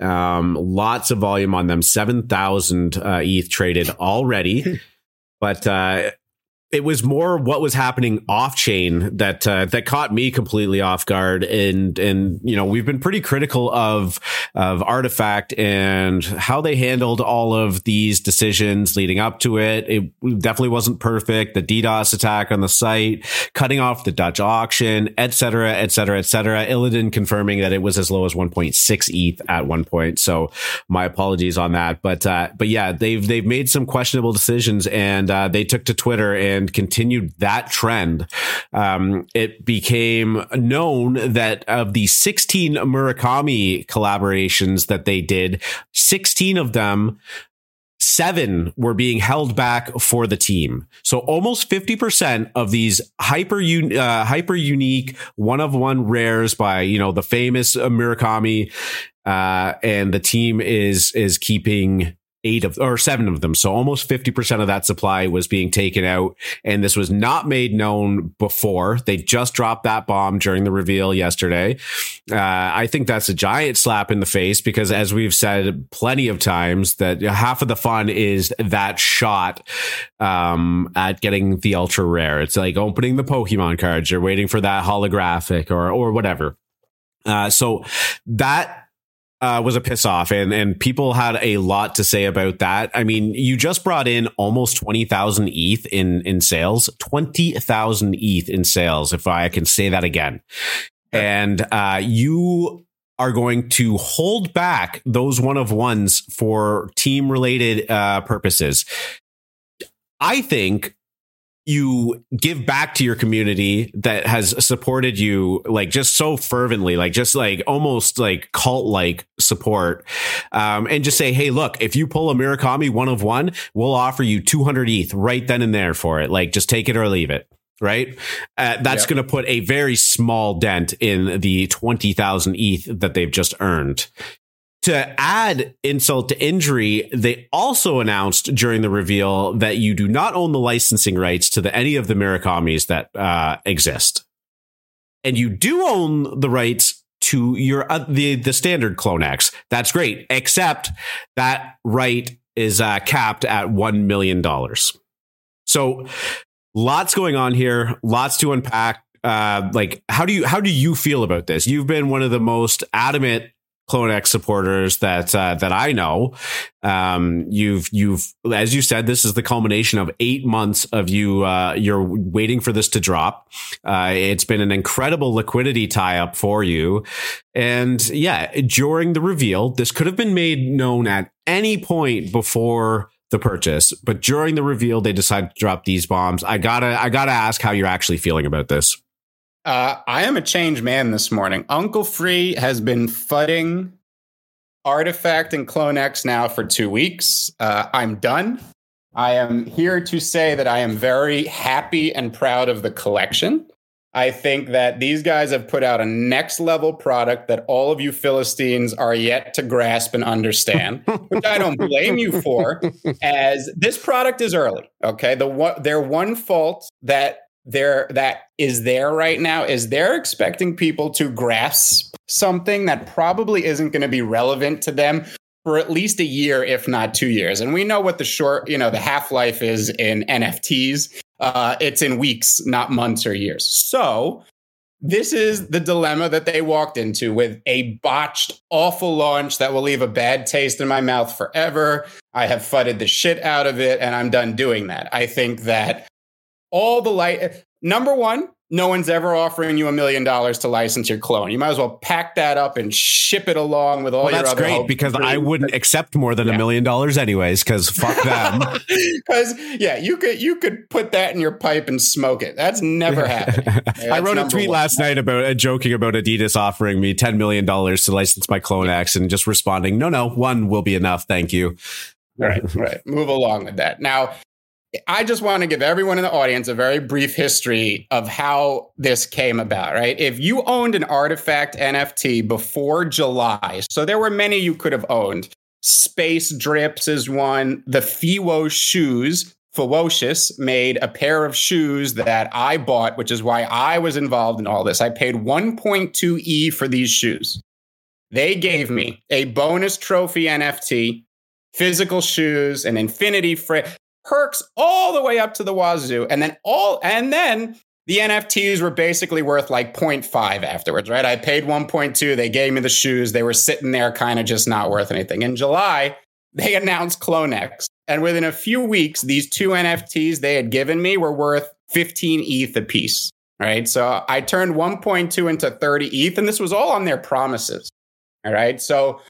Um, lots of volume on them, seven thousand uh, ETH traded already. but uh, it was more what was happening off chain that uh, that caught me completely off guard. And and you know we've been pretty critical of of artifact and how they handled all of these decisions leading up to it. It definitely wasn't perfect. The DDoS attack on the site cutting off the Dutch auction etc etc etc Illidan confirming that it was as low as 1.6 ETH at one point. So my apologies on that. But uh, but yeah they've they've made some questionable decisions and uh, they took to Twitter and and continued that trend. Um, it became known that of the 16 Murakami collaborations that they did, 16 of them seven were being held back for the team. So almost 50% of these hyper, uh, hyper unique one of one rares by, you know, the famous Murakami uh, and the team is is keeping eight of or seven of them. So almost 50% of that supply was being taken out. And this was not made known before. They just dropped that bomb during the reveal yesterday. Uh, I think that's a giant slap in the face because as we've said plenty of times that half of the fun is that shot um, at getting the ultra rare. It's like opening the Pokemon cards. You're waiting for that holographic or, or whatever. Uh, so that uh, was a piss off, and and people had a lot to say about that. I mean, you just brought in almost twenty thousand ETH in in sales, twenty thousand ETH in sales, if I can say that again, and uh, you are going to hold back those one of ones for team related uh, purposes. I think you give back to your community that has supported you like just so fervently like just like almost like cult like support. Um, and just say hey look if you pull a Murakami one of one we'll offer you 200 ETH right then and there for it. Like just take it or leave it. Right? Uh, that's yep. going to put a very small dent in the 20,000 ETH that they've just earned to add insult to injury, they also announced during the reveal that you do not own the licensing rights to the, any of the Murakamis that uh, exist, and you do own the rights to your uh, the the standard Clonex. That's great, except that right is uh, capped at one million dollars. So, lots going on here, lots to unpack. Uh, like, how do you how do you feel about this? You've been one of the most adamant CloneX supporters that uh, that I know. Um, you've you've as you said, this is the culmination of eight months of you. Uh, you're waiting for this to drop. Uh, it's been an incredible liquidity tie up for you, and yeah, during the reveal, this could have been made known at any point before the purchase, but during the reveal, they decided to drop these bombs. I gotta I gotta ask how you're actually feeling about this. Uh, I am a changed man this morning. Uncle Free has been fudding Artifact and Clone X now for two weeks. Uh, I'm done. I am here to say that I am very happy and proud of the collection. I think that these guys have put out a next level product that all of you Philistines are yet to grasp and understand, which I don't blame you for, as this product is early. Okay. The one, their one fault that there that is there right now is they're expecting people to grasp something that probably isn't going to be relevant to them for at least a year if not two years. And we know what the short you know the half-life is in nfts uh, it's in weeks not months or years. So this is the dilemma that they walked into with a botched awful launch that will leave a bad taste in my mouth forever. I have fudded the shit out of it and i'm done doing that. I think that all the light. Number one, no one's ever offering you a million dollars to license your clone. You might as well pack that up and ship it along with all well, your that's other. That's great because I wouldn't accept more than a million dollars anyways. Because fuck them. Because yeah, you could you could put that in your pipe and smoke it. That's never happened. I wrote a tweet one. last night about uh, joking about Adidas offering me ten million dollars to license my Clone X and just responding, no, no, one will be enough. Thank you. Right, right. Move along with that. Now, I just want to give everyone in the audience a very brief history of how this came about, right? If you owned an artifact NFT before July, so there were many you could have owned. Space Drips is one. The Fiwo shoes, Fewocious, made a pair of shoes that I bought, which is why I was involved in all this. I paid 1.2 E for these shoes. They gave me a bonus trophy NFT, physical shoes, an infinity frame perks all the way up to the wazoo. And then all and then the NFTs were basically worth like 0.5 afterwards, right? I paid 1.2. They gave me the shoes. They were sitting there kind of just not worth anything. In July, they announced CloneX. And within a few weeks, these two NFTs they had given me were worth 15 ETH apiece. Right. So I turned 1.2 into 30 ETH, and this was all on their promises. All right. So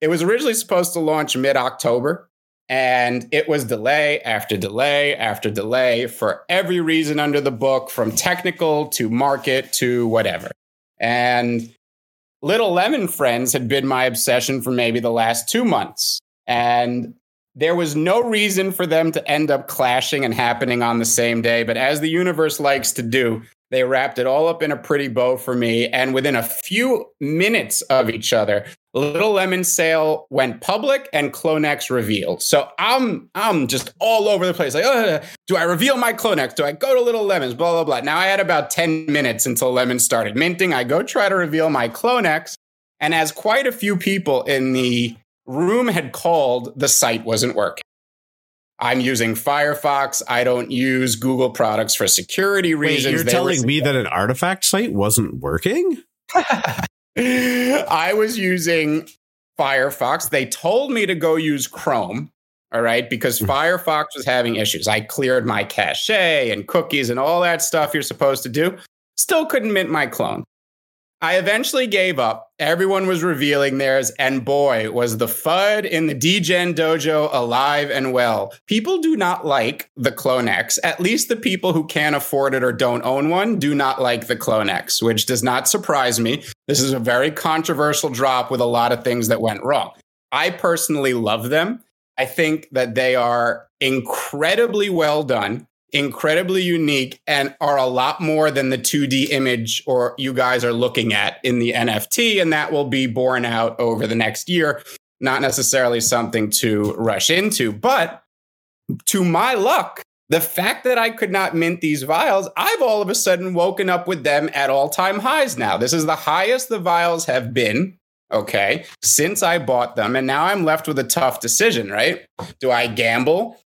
it was originally supposed to launch mid October. And it was delay after delay after delay for every reason under the book, from technical to market to whatever. And Little Lemon Friends had been my obsession for maybe the last two months. And there was no reason for them to end up clashing and happening on the same day. But as the universe likes to do, they wrapped it all up in a pretty bow for me. And within a few minutes of each other, Little Lemon sale went public and Clonex revealed. So I'm I'm just all over the place. Like, oh, do I reveal my Clonex? Do I go to Little Lemons? Blah blah blah. Now I had about 10 minutes until Lemon started minting. I go try to reveal my Clonex, and as quite a few people in the room had called, the site wasn't working. I'm using Firefox. I don't use Google products for security reasons. Wait, you're They telling me that an artifact site wasn't working? I was using Firefox. They told me to go use Chrome. All right, because Hmm. Firefox was having issues. I cleared my cache and cookies and all that stuff you're supposed to do. Still couldn't mint my clone. I eventually gave up. Everyone was revealing theirs, and boy, was the FUD in the DGen dojo alive and well. People do not like the Clonex. At least the people who can't afford it or don't own one do not like the Clonex, which does not surprise me. This is a very controversial drop with a lot of things that went wrong. I personally love them. I think that they are incredibly well done incredibly unique and are a lot more than the 2D image or you guys are looking at in the NFT. And that will be borne out over the next year. Not necessarily something to rush into, but to my luck, the fact that I could not mint these vials, I've all of a sudden woken up with them at all time highs now. This is the highest the vials have been, okay, since I bought them. And now I'm left with a tough decision, right? Do I gamble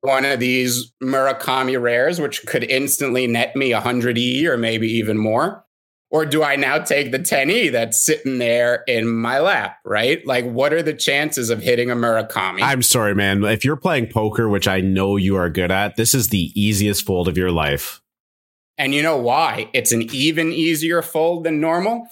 one of these Murakami rares, which could instantly net me 100E or maybe even more? Or do I now take the 10E that's sitting there in my lap, right? Like, what are the chances of hitting a Murakami? I'm sorry, man. If you're playing poker, which I know you are good at, this is the easiest fold of your life. and you know why? It's an even easier fold than normal.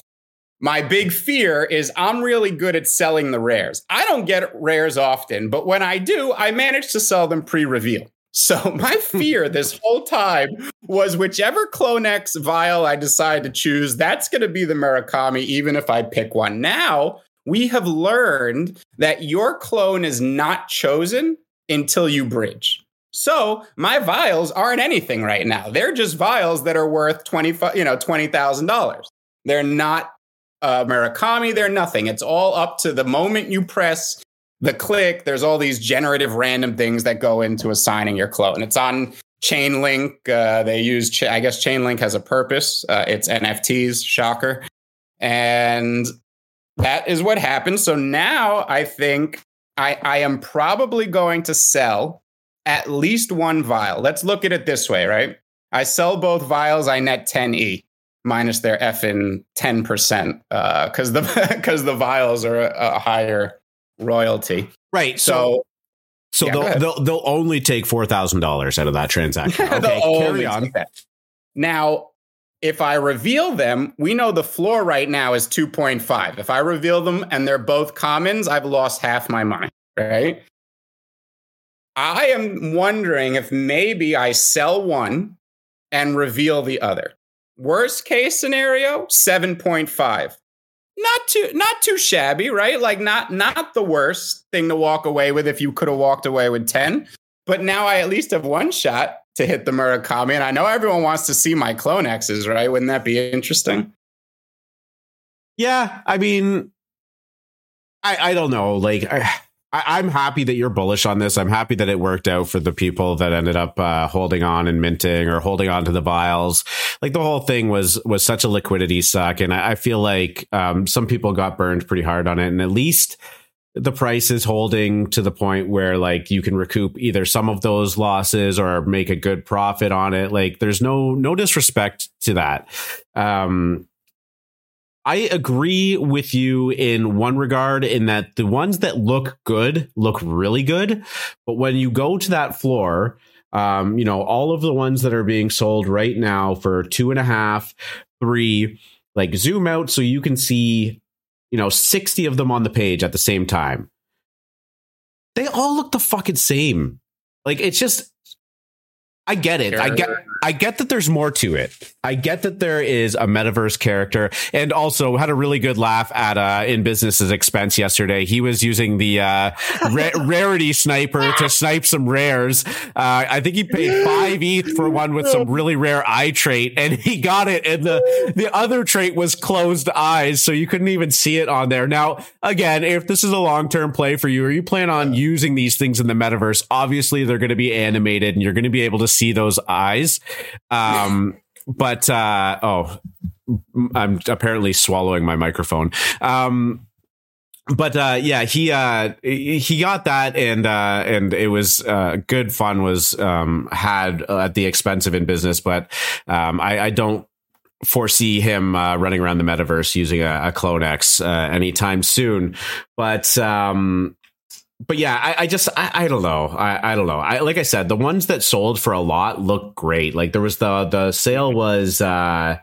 My big fear is I'm really good at selling the rares. I don't get rares often, but when I do, I manage to sell them pre reveal. So my fear this whole time was whichever Clonex vial I decide to choose, that's going to be the Murakami, even if I pick one. Now we have learned that your clone is not chosen until you bridge. So my vials aren't anything right now. They're just vials that are worth twenty, you know, twenty thousand dollars. They're not uh, Murakami. They're nothing. It's all up to the moment you press the click. There's all these generative random things that go into assigning your clone. It's on Chainlink. Uh, they use, Ch- I guess, Chainlink has a purpose. Uh, it's NFTs. Shocker. And that is what happened. So now I think I, I am probably going to sell at least one vial. Let's look at it this way, right? I sell both vials. I net 10e minus their effing 10% because uh, the because the vials are a, a higher royalty. Right. So, So, so Yeah, they'll, they'll they'll only take four thousand dollars out of that transaction. Okay, carry on. Now, if I reveal them, we know the floor right now is 2.5. If I reveal them and they're both commons, I've lost half my money, right? I am wondering if maybe I sell one and reveal the other. Worst case scenario, 7.5. Not too not too shabby, right? Like not not the worst thing to walk away with if you could have walked away with 10. But now I at least have one shot to hit the Murakami, and I know everyone wants to see my clone X's, right? Wouldn't that be interesting? Yeah, I mean, I I don't know. Like, I, I I'm happy that you're bullish on this. I'm happy that it worked out for the people that ended up uh, holding on and minting or holding on to the vials. Like the whole thing was was such a liquidity suck, and I, I feel like um, some people got burned pretty hard on it, and at least. The price is holding to the point where like you can recoup either some of those losses or make a good profit on it. Like there's no no disrespect to that. Um, I agree with you in one regard in that the ones that look good look really good. But when you go to that floor, um, you know, all of the ones that are being sold right now for two and a half, three, like zoom out so you can see, you know, 60 of them on the page at the same time. They all look the fucking same. Like it's just I get it. I get I get that there's more to it. I get that there is a metaverse character and also had a really good laugh at uh in business's expense yesterday. He was using the uh ra- rarity sniper to snipe some rares. Uh I think he paid 5 ETH for one with some really rare eye trait and he got it and the the other trait was closed eyes so you couldn't even see it on there. Now, again, if this is a long-term play for you or you plan on using these things in the metaverse, obviously they're going to be animated and you're going to be able to see those eyes. Um, but uh, oh, I'm apparently swallowing my microphone. Um, but uh, yeah, he uh, he got that, and uh, and it was uh, good fun was um, had at the expense of in business. But um, I, I don't foresee him uh, running around the metaverse using a, a Clone X uh, anytime soon. But um, but yeah, I, I just I, I, don't know. I, I don't know. I like I said, the ones that sold for a lot look great. Like there was the the sale was uh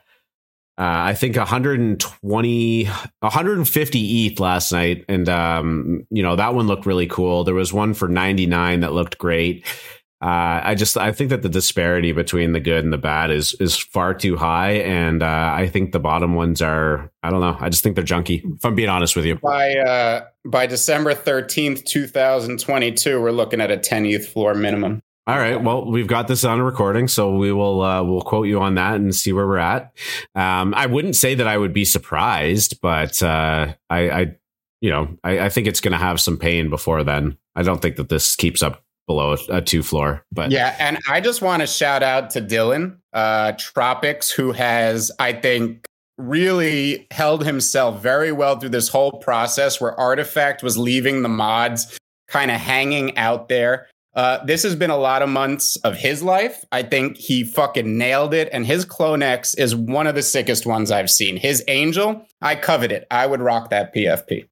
uh, I think 120, 150 ETH last night, and um, you know that one looked really cool. There was one for 99 that looked great. Uh, I just I think that the disparity between the good and the bad is is far too high, and uh, I think the bottom ones are I don't know. I just think they're junky. If I'm being honest with you. By uh, by December thirteenth, two thousand twenty two, we're looking at a ten ETH floor minimum. All right. Well, we've got this on a recording, so we will uh, we'll quote you on that and see where we're at. Um, I wouldn't say that I would be surprised, but uh, I, I, you know, I, I think it's going to have some pain before then. I don't think that this keeps up below a two floor. But yeah, and I just want to shout out to Dylan uh, Tropics, who has, I think, really held himself very well through this whole process where Artifact was leaving the mods kind of hanging out there. Uh, this has been a lot of months of his life. I think he fucking nailed it. And his Clone X is one of the sickest ones I've seen. His Angel, I covet it. I would rock that PFP.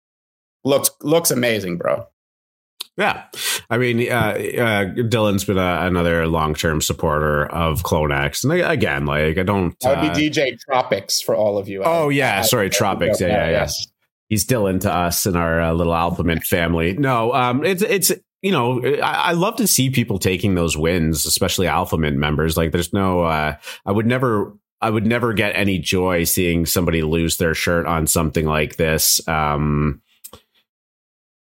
Looks looks amazing, bro. Yeah, I mean, uh, uh, Dylan's been a, another long-term supporter of Clonex, and again, like I don't. That would be uh, DJ Tropics for all of you. Oh yeah, sorry, Tropics. Yeah, yeah, yeah. Yes. He's Dylan to us and our uh, little Alphamint family. No, um, it's it's you know, I, I, love to see people taking those wins, especially Alphamint members. Like, there's no, uh, I would never. I would never get any joy seeing somebody lose their shirt on something like this. Um,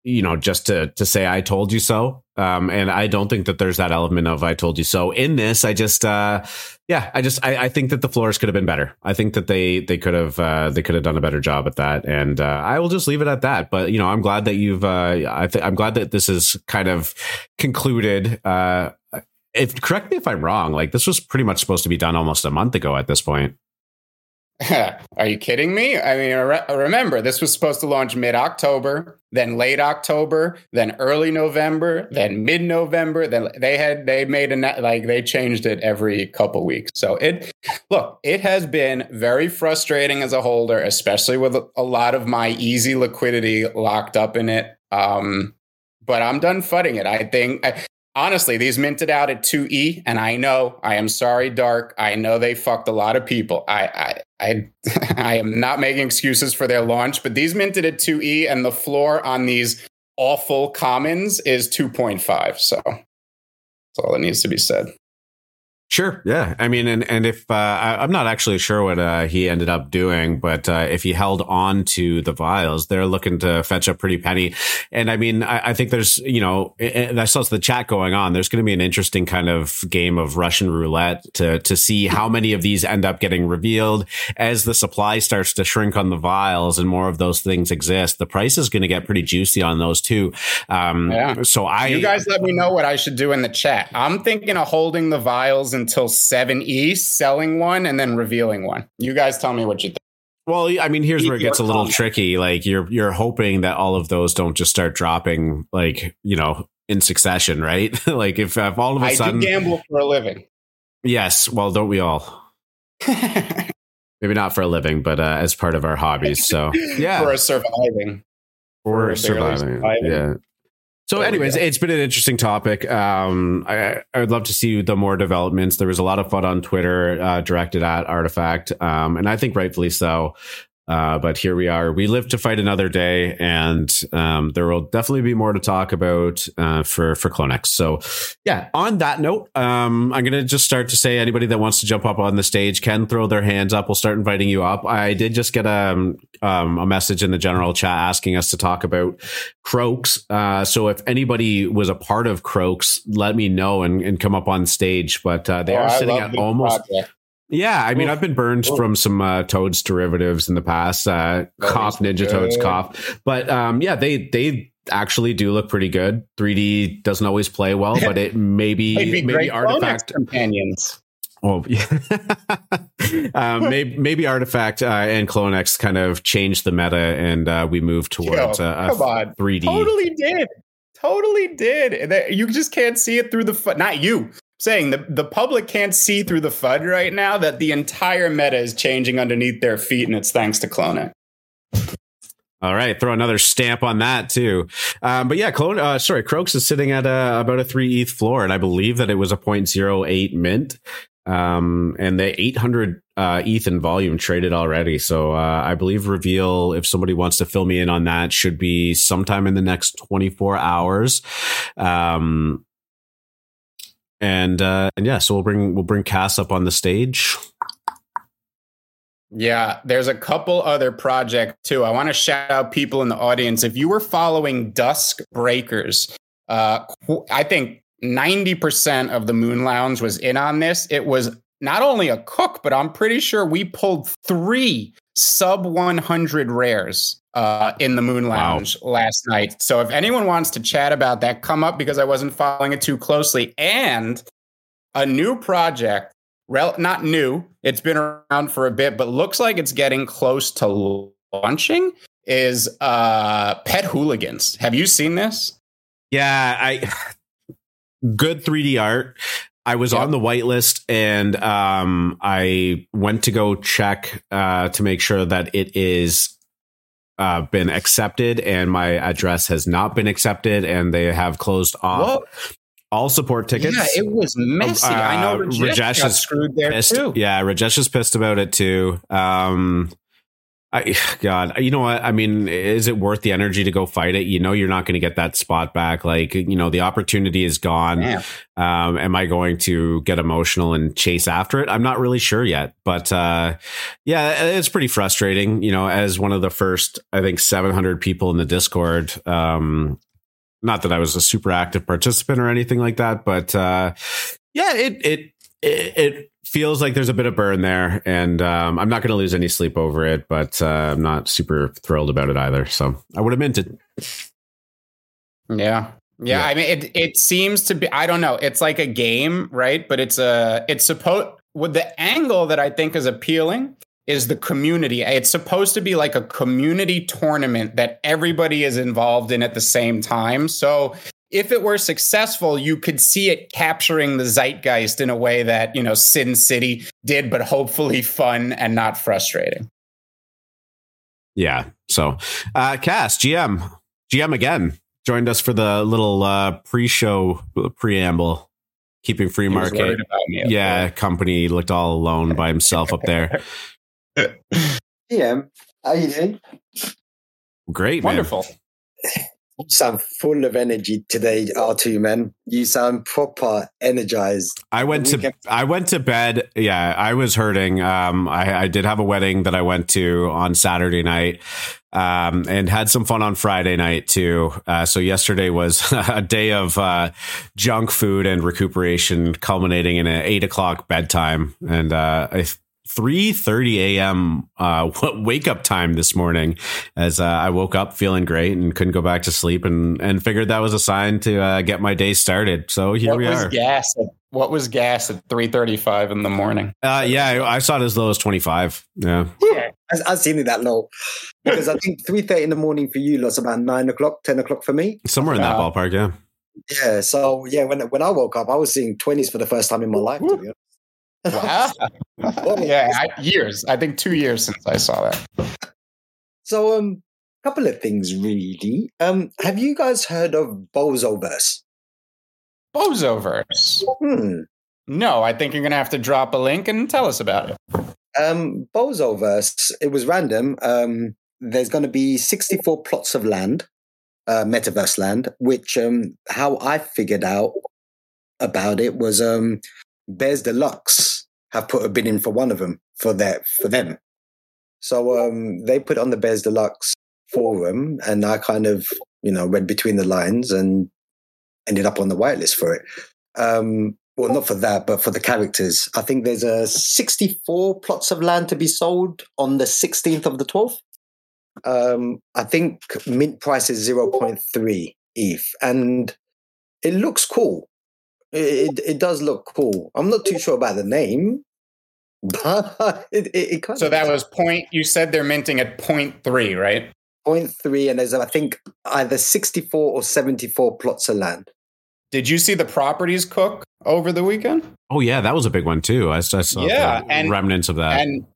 you know, just to to say I told you so. Um, and I don't think that there's that element of I told you so in this. I just, uh, yeah, I just I, I think that the floors could have been better. I think that they they could have uh, they could have done a better job at that. And uh, I will just leave it at that. But you know, I'm glad that you've. Uh, I th- I'm glad that this is kind of concluded. Uh, if correct me if I'm wrong, like this was pretty much supposed to be done almost a month ago at this point. Are you kidding me? I mean, re- remember, this was supposed to launch mid October, then late October, then early November, then mid November. Then they had they made a like they changed it every couple weeks. So it look, it has been very frustrating as a holder, especially with a lot of my easy liquidity locked up in it. Um, but I'm done fudding it. I think I, honestly, these minted out at 2E, and I know, I am sorry, Dark. I know they fucked a lot of people. I, I, I, I am not making excuses for their launch, but these minted at 2E, and the floor on these awful commons is 2.5. So that's all that needs to be said. Sure. Yeah. I mean, and, and if uh, I, am not actually sure what uh, he ended up doing, but uh, if he held on to the vials, they're looking to fetch a pretty penny. And I mean, I, I think there's, you know, and I saw the chat going on. There's going to be an interesting kind of game of Russian roulette to to see how many of these end up getting revealed as the supply starts to shrink on the vials and more of those things exist. The price is going to get pretty juicy on those too. Um, yeah. So I, you guys, let me know what I should do in the chat. I'm thinking of holding the vials until 7E, selling one and then revealing one. You guys tell me what you think. Well, I mean, here's where it gets a little tricky. Like you're you're hoping that all of those don't just start dropping, like you know, in succession, right? like if, if all of a I sudden, I gamble for a living. Yes, well, don't we all? Maybe not for a living, but uh, as part of our hobbies. So yeah, for a surviving, for, for surviving. surviving. Yeah. So, anyways, it's been an interesting topic. Um, I, I, would love to see the more developments. There was a lot of fun on Twitter uh, directed at Artifact, um, and I think rightfully so. Uh, but here we are. We live to fight another day, and um, there will definitely be more to talk about uh, for for Clonex. So, yeah. On that note, um, I'm gonna just start to say anybody that wants to jump up on the stage can throw their hands up. We'll start inviting you up. I did just get a um, um, a message in the general chat asking us to talk about Croaks. Uh, so if anybody was a part of Croaks, let me know and, and come up on stage. But uh, they oh, are sitting at almost. Project. Yeah, I mean, Oof. I've been burned Oof. from some uh, Toads derivatives in the past. Uh, cough, Ninja good. Toads, cough. But um, yeah, they they actually do look pretty good. 3D doesn't always play well, but it maybe maybe artifact companions. Oh, yeah. um, maybe, maybe Artifact uh, and CloneX kind of changed the meta, and uh, we moved towards Yo, a, a 3D. Totally did. Totally did. You just can't see it through the. Fu- Not you saying the, the public can't see through the FUD right now that the entire meta is changing underneath their feet, and it's thanks to Clone it. All right, throw another stamp on that too. Um, but yeah, clone. Uh, sorry, Croaks is sitting at a, about a three ETH floor, and I believe that it was a 0.08 mint, um, and the 800 uh, ETH in volume traded already. So uh, I believe reveal if somebody wants to fill me in on that should be sometime in the next 24 hours. Um, and uh, and yeah, so we'll bring we'll bring Cass up on the stage. Yeah, there's a couple other projects too. I want to shout out people in the audience. If you were following Dusk Breakers, uh, I think 90% of the Moon Lounge was in on this. It was not only a cook, but I'm pretty sure we pulled three sub 100 rares uh, in the Moon Lounge wow. last night. So if anyone wants to chat about that, come up because I wasn't following it too closely. And a new project, rel- not new, it's been around for a bit, but looks like it's getting close to launching. Is uh, Pet Hooligans? Have you seen this? Yeah, I good 3D art. I was yep. on the whitelist and um, I went to go check uh, to make sure that it is uh, been accepted and my address has not been accepted and they have closed off all support tickets. Yeah, it was messy. Uh, I know Rajesh, Rajesh got screwed there pissed. too. Yeah, Rajesh is pissed about it too. Um, I, God, you know what? I mean, is it worth the energy to go fight it? You know, you're not going to get that spot back. Like, you know, the opportunity is gone. Um, am I going to get emotional and chase after it? I'm not really sure yet. But uh, yeah, it's pretty frustrating. You know, as one of the first, I think, 700 people in the Discord. Um, not that I was a super active participant or anything like that, but uh, yeah, it it it, it feels like there's a bit of burn there, and um, I'm not going to lose any sleep over it, but uh, I'm not super thrilled about it either. So I would have minted. Yeah. Yeah, yeah, I mean it it seems to be I don't know, it's like a game, right? But it's a it's supposed with the angle that I think is appealing is the community. It's supposed to be like a community tournament that everybody is involved in at the same time. So if it were successful, you could see it capturing the zeitgeist in a way that, you know, Sin City did, but hopefully fun and not frustrating. Yeah. So, uh, Cass, GM, GM again, joined us for the little uh, pre show preamble, keeping free market. yeah, company looked all alone by himself up there. GM, how you doing? Great, Wonderful. You sound full of energy today, R2 man. You sound proper energized. I went to I went to bed. Yeah, I was hurting. Um, I, I did have a wedding that I went to on Saturday night. Um, and had some fun on Friday night too. Uh, so yesterday was a day of uh, junk food and recuperation, culminating in an eight o'clock bedtime. And uh, I 3:30 a.m. Uh, wake up time this morning, as uh, I woke up feeling great and couldn't go back to sleep, and and figured that was a sign to uh, get my day started. So here what we was are. Gas. At, what was gas at 3:35 in the morning? Uh, yeah, I, I, saw it as low as 25. Yeah, yeah, I, I've seen it that low because I think 3:30 in the morning for you, lots about nine o'clock, 10 o'clock for me. Somewhere in that ballpark, yeah. Yeah, so yeah, when when I woke up, I was seeing 20s for the first time in my life. To be honest. Wow. yeah, I, years. I think two years since I saw that. So, um, a couple of things really. Um, have you guys heard of Bozoverse? Bozoverse. Hmm. No, I think you're going to have to drop a link and tell us about it. Um, Bozoverse, it was random. Um, there's going to be 64 plots of land, uh, metaverse land, which um, how I figured out about it was um, Bears Deluxe have put a bid in for one of them for their for them. So um, they put on the Bears Deluxe forum, and I kind of you know read between the lines and ended up on the whitelist for it. Um, well, not for that, but for the characters. I think there's a 64 plots of land to be sold on the 16th of the 12th. Um, I think mint price is 0.3 ETH, and it looks cool. It, it, it does look cool. I'm not too sure about the name, but it, it, it kind So of that was point. You said they're minting at point three, right? point three, and there's I think either 64 or 74 plots of land. Did you see the properties cook over the weekend? Oh yeah, that was a big one too. I, I saw Yeah, the and- remnants of that. And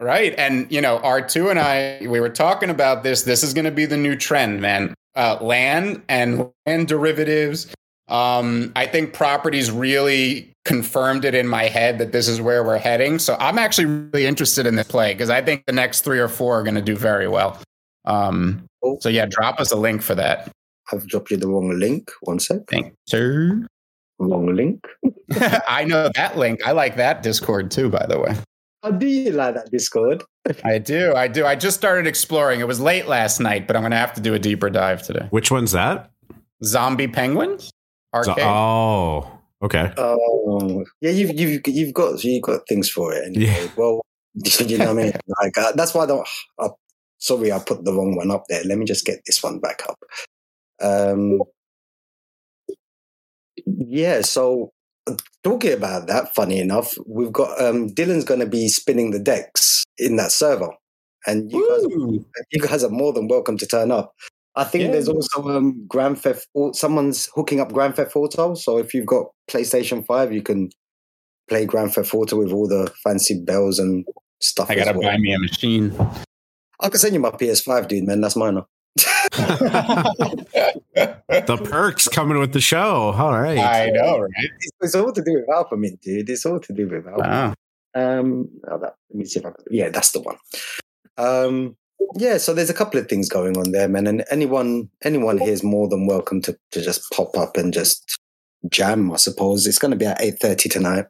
right, and you know, R two and I, we were talking about this. This is going to be the new trend, man. Uh, land and land derivatives. Um, I think properties really confirmed it in my head that this is where we're heading. So I'm actually really interested in this play because I think the next three or four are going to do very well. Um, Cool. so yeah, drop us a link for that. I've dropped you the wrong link. One sec. Thank you. Wrong link. I know that link. I like that Discord too, by the way. How do you like that Discord? I do. I do. I just started exploring. It was late last night, but I'm going to have to do a deeper dive today. Which one's that? Zombie penguins? So- oh, okay. Oh, yeah, you've you've you've got you've got things for it. Anyway. Yeah. Well, you know what I mean. Like uh, that's why I don't. Uh, sorry, I put the wrong one up there. Let me just get this one back up. Um, yeah. So uh, talking about that, funny enough, we've got um, Dylan's going to be spinning the decks in that server, and you guys you guys are more than welcome to turn up. I think Yeah. there's also um, Grand Theft. Au- Someone's hooking up Grand Theft Auto, so if you've got PlayStation Five, you can play Grand Theft Auto with all the fancy bells and stuff. I got to well. buy me a machine. I can send you my PS5, dude. Man, that's mine. the perks coming with the show. All right. I know, right? It's, it's all to do with AlphaMint, dude. It's all to do with AlphaMint. Wow. Um, oh, that, let me see if I can. Yeah, that's the one. Um, yeah, so there's a couple of things going on there, man. And anyone, anyone here is more than welcome to, to just pop up and just jam. I suppose it's going to be at eight thirty tonight.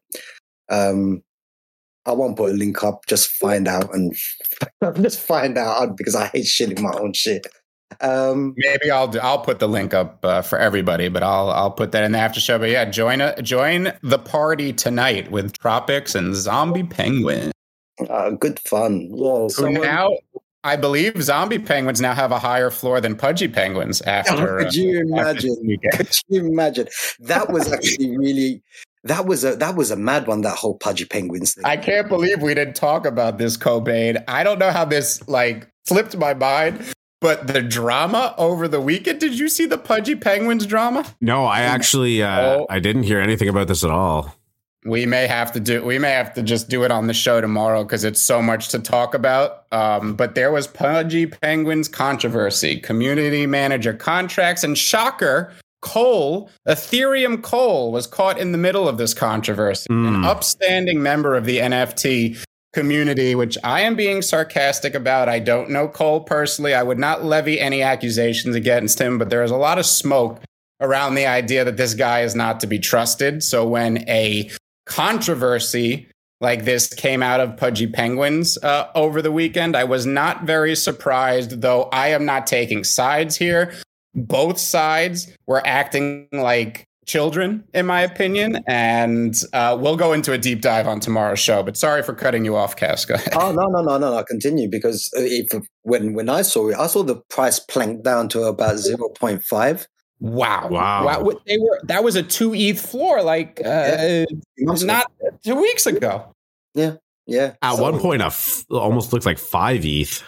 Um, I won't put a link up. Just find out and just find out because I hate shitting my own shit. Um, Maybe I'll do, I'll put the link up uh, for everybody, but I'll I'll put that in the after show. But yeah, join a, join the party tonight with Tropics and Zombie Penguin. uh, good fun. Yeah. So So um, now I believe Zombie Penguins now have a higher floor than Pudgy Penguins after. could you uh, after imagine? Could you imagine? That was actually really. That was a that was a mad one. That whole pudgy penguins thing. I can't believe we didn't talk about this, Cobain. I don't know how this like flipped my mind, but the drama over the weekend. Did you see the Pudgy Penguins drama? No, I actually uh, Oh. I didn't hear anything about this at all. We may have to do. We may have to just do it on the show tomorrow because it's so much to talk about. Um, but there was Pudgy Penguins controversy, community manager contracts, and shocker. Cole, Ethereum Cole, was caught in the middle of this controversy. An Hmm. upstanding member of the NFT community, which I am being sarcastic about. I don't know Cole personally. I would not levy any accusations against him, but there is a lot of smoke around the idea that this guy is not to be trusted. So when a controversy like this came out of Pudgy Penguins uh, over the weekend, I was not very surprised, though I am not taking sides here. Both sides were acting like children, in my opinion, and uh, we'll go into a deep dive on tomorrow's show. But sorry for cutting you off, Casca. Oh no no no no no! Continue because uh, if when when I saw it, I saw the price plank down to about zero point five. Wow, Wow. What- They were that was a two ETH floor, like uh, not two weeks ago. Yeah. Yeah. At So- one point, a f- almost looked like five ETH.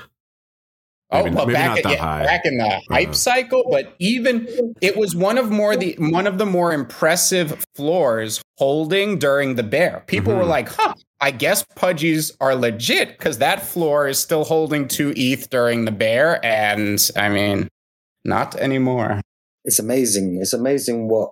Oh, Maybe- well, maybe back, not that yeah, high. back in the hype Uh-huh. cycle, but even it was one of more the one of the more impressive floors holding during the bear. People were Mhm. like, "Huh, I guess pudgies are legit because that floor is still holding two ETH during the bear." And I mean, not anymore. It's amazing. It's amazing what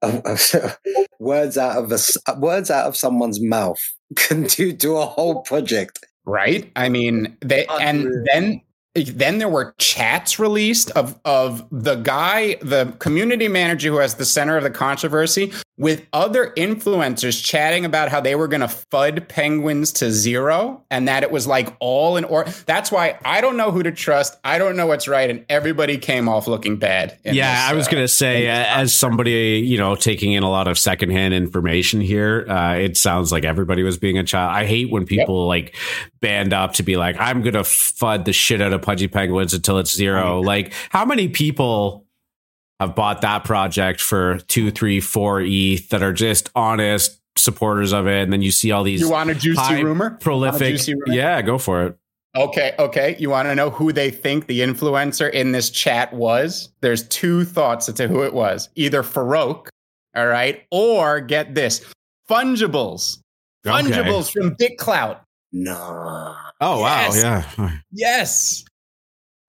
words out of a, words out of someone's mouth can do to a whole project. Right? I mean, they and then then there were chats released of of the guy, the community manager who has the center of the controversy, with other influencers chatting about how they were going to fud penguins to zero and that it was like all in or that's why I don't know who to trust. I don't know what's right, and everybody came off looking bad. Yeah, this, I was uh, going to say, as somebody you know taking in a lot of secondhand information here, uh, it sounds like everybody was being a child. I hate when people yep. like band up to be like, "I'm going to fud the shit out of Pudgy Penguins until it's zero. Like, how many people? have bought that project for two, three, four ETH that are just honest supporters of it. And then you see all these. You want a juicy rumor? Prolific. Juicy rumor? Yeah, go for it. Okay, okay. You want to know who they think the influencer in this chat was? There's two thoughts as to who it was. Either Farokh, all right, or get this, Fungibles. Fungibles okay. from BitClout. No. Oh yes. wow, yeah. Yes.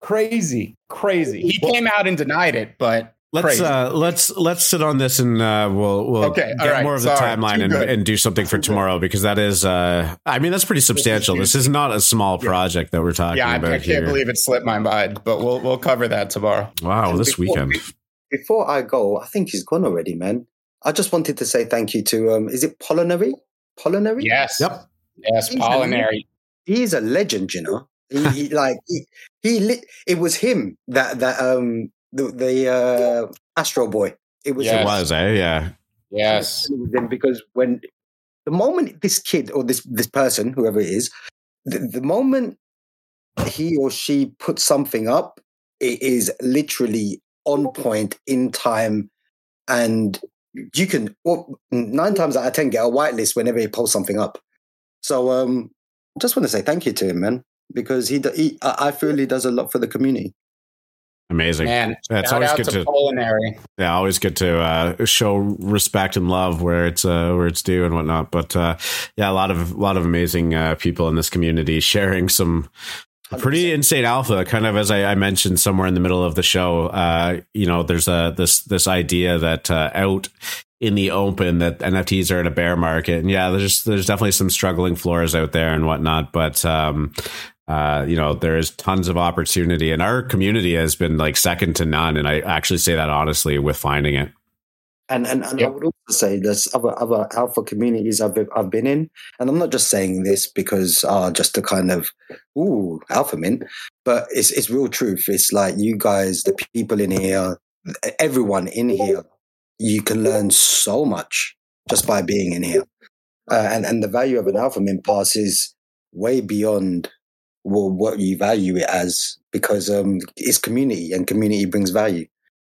Crazy, crazy. He came out and denied it, but Let's uh, let's let's sit on this and uh, we'll we'll okay, get right. more of the Sorry. timeline and, and, do something for tomorrow because that is uh, I mean that's pretty substantial. This is not a small project that we're talking yeah, about. I, I can't believe it slipped my mind, but we'll we'll cover that tomorrow. Wow, and this before, weekend. Before I go, I think he's gone already, man. I just wanted to say thank you to um, is it Pollinary? Pollinary? Yes. Yep. Yes, he's Pollinary. A, he's a legend, you know. He, he like he, he lit, it was him that that um the the uh, Astro Boy. It was. Yes. It was, eh? Yeah. Yes. Because when the moment this kid or this this person, whoever it is, the, the moment he or she puts something up, it is literally on point in time, and you can well, nine times out of ten get a whitelist whenever he posts something up. So, um, just want to say thank you to him, man, because he, he I feel he does a lot for the community. Amazing. Man, yeah, it's always good to, to Yeah, always good to uh, show respect and love where it's uh, where it's due and whatnot. But uh, yeah, a lot of a lot of amazing uh, people in this community sharing some pretty insane alpha. Kind of as I, I, mentioned somewhere in the middle of the show. Uh, you know, there's a this this idea that uh, out in the open that NFTs are in a bear market, and yeah, there's there's definitely some struggling floors out there and whatnot. But um, uh, you know, there is tons of opportunity, and our community has been like second to none. And I actually say that honestly with finding it. And and, and yep. I would also say there's other other alpha communities I've I've been in, and I'm not just saying this because uh, just to kind of ooh AlphaMint, but it's it's real truth. It's like you guys, the people in here, everyone in here, you can learn so much just by being in here, uh, and and the value of an AlphaMint pass is way beyond well, what you value it as because um, it's community and community brings value.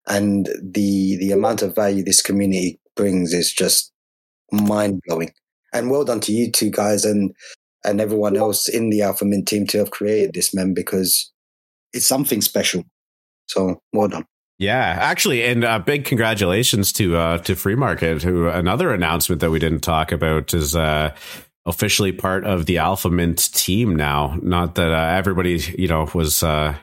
And the the amount of value this community brings is just mind blowing. And well done to you two guys and and everyone else in the AlphaMint team to have created this, man, because it's something special. So well done. Yeah, actually, and uh, big congratulations to uh, to Free Market, who another announcement that we didn't talk about is uh, officially part of the AlphaMint team now. Not that uh, everybody, you know, was uh,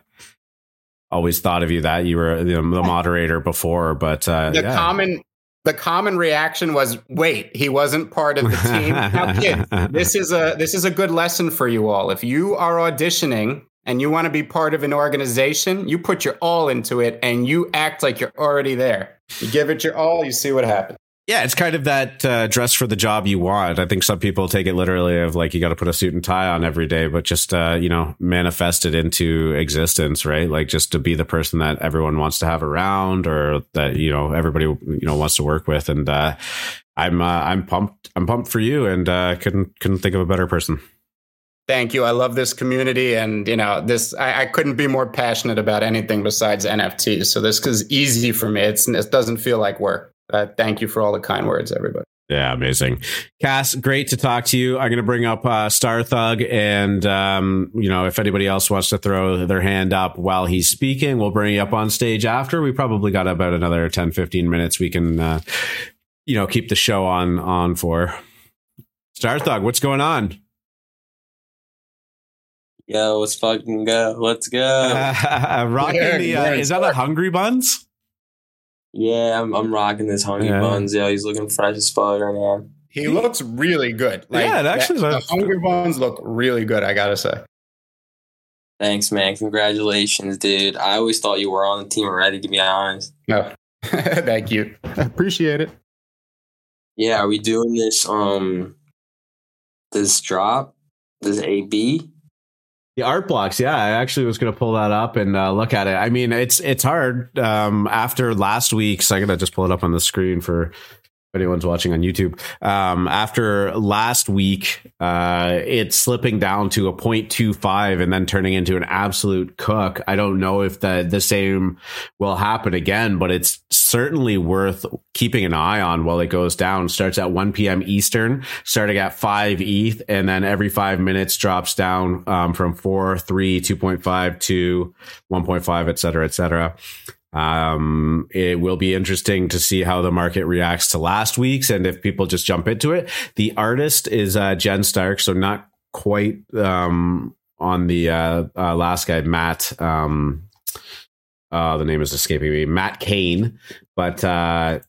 always thought of you that you were the moderator before, but uh, the yeah. common the common reaction was, "Wait, he wasn't part of the team." now, kid, this is a this is a good lesson for you all. If you are auditioning and you want to be part of an organization, you put your all into it and you act like you're already there. You give it your all, you see what happens. Yeah, it's kind of that uh, dress for the job you want. I think some people take it literally of like you got to put a suit and tie on every day, but just uh, you know manifest it into existence, right? Like just to be the person that everyone wants to have around, or that you know everybody you know wants to work with. And uh, I'm uh, I'm pumped. I'm pumped for you, and uh, couldn't couldn't think of a better person. Thank you. I love this community, and you know this. I, I couldn't be more passionate about anything besides NFTs. So this is easy for me. It's, it doesn't feel like work. Uh, thank you for all the kind words, everybody. Yeah, amazing. Cass, great to talk to you. I'm going to bring up uh, Star Thug. And, um, you know, if anybody else wants to throw their hand up while he's speaking, we'll bring you up on stage after. We probably got about another 10, 15 minutes we can, uh, you know, keep the show on, on for. Star Thug, what's going on? Yo, let's fucking go. Let's go. rocking the, uh, is that a Hungry Buns? Yeah, I'm I'm rocking this honey yeah. buns. Yeah, he's looking fresh as fuck right now. he looks really good. Like, Yeah, it actually that- looks- the Hungry Bones look really good. I gotta say. Thanks, man. Congratulations, dude. I always thought you were on the team already, to be honest. No, thank you. I appreciate it. Yeah, are we doing this um this drop? This AB? The art blocks, yeah. I actually was going to pull that up and uh, look at it. I mean, it's it's hard um, after last week's. I'm going to just pull it up on the screen for anyone's watching on YouTube. Um, after last week, uh, it's slipping down to a 0.25 and then turning into an absolute cook. I don't know if the the same will happen again, but it's certainly worth keeping an eye on while it goes down. Starts at 1 p.m. Eastern, starting at 5 ETH, and then every five minutes drops down um, from 4, 3, 2.5 to 1.5, et cetera, et cetera. Um, it will be interesting to see how the market reacts to last week's and if people just jump into it. The artist is uh, Jen Stark, so not quite um, on the uh, uh, last guy, Matt. Um, uh, the name is escaping me, Matt Kane, but uh,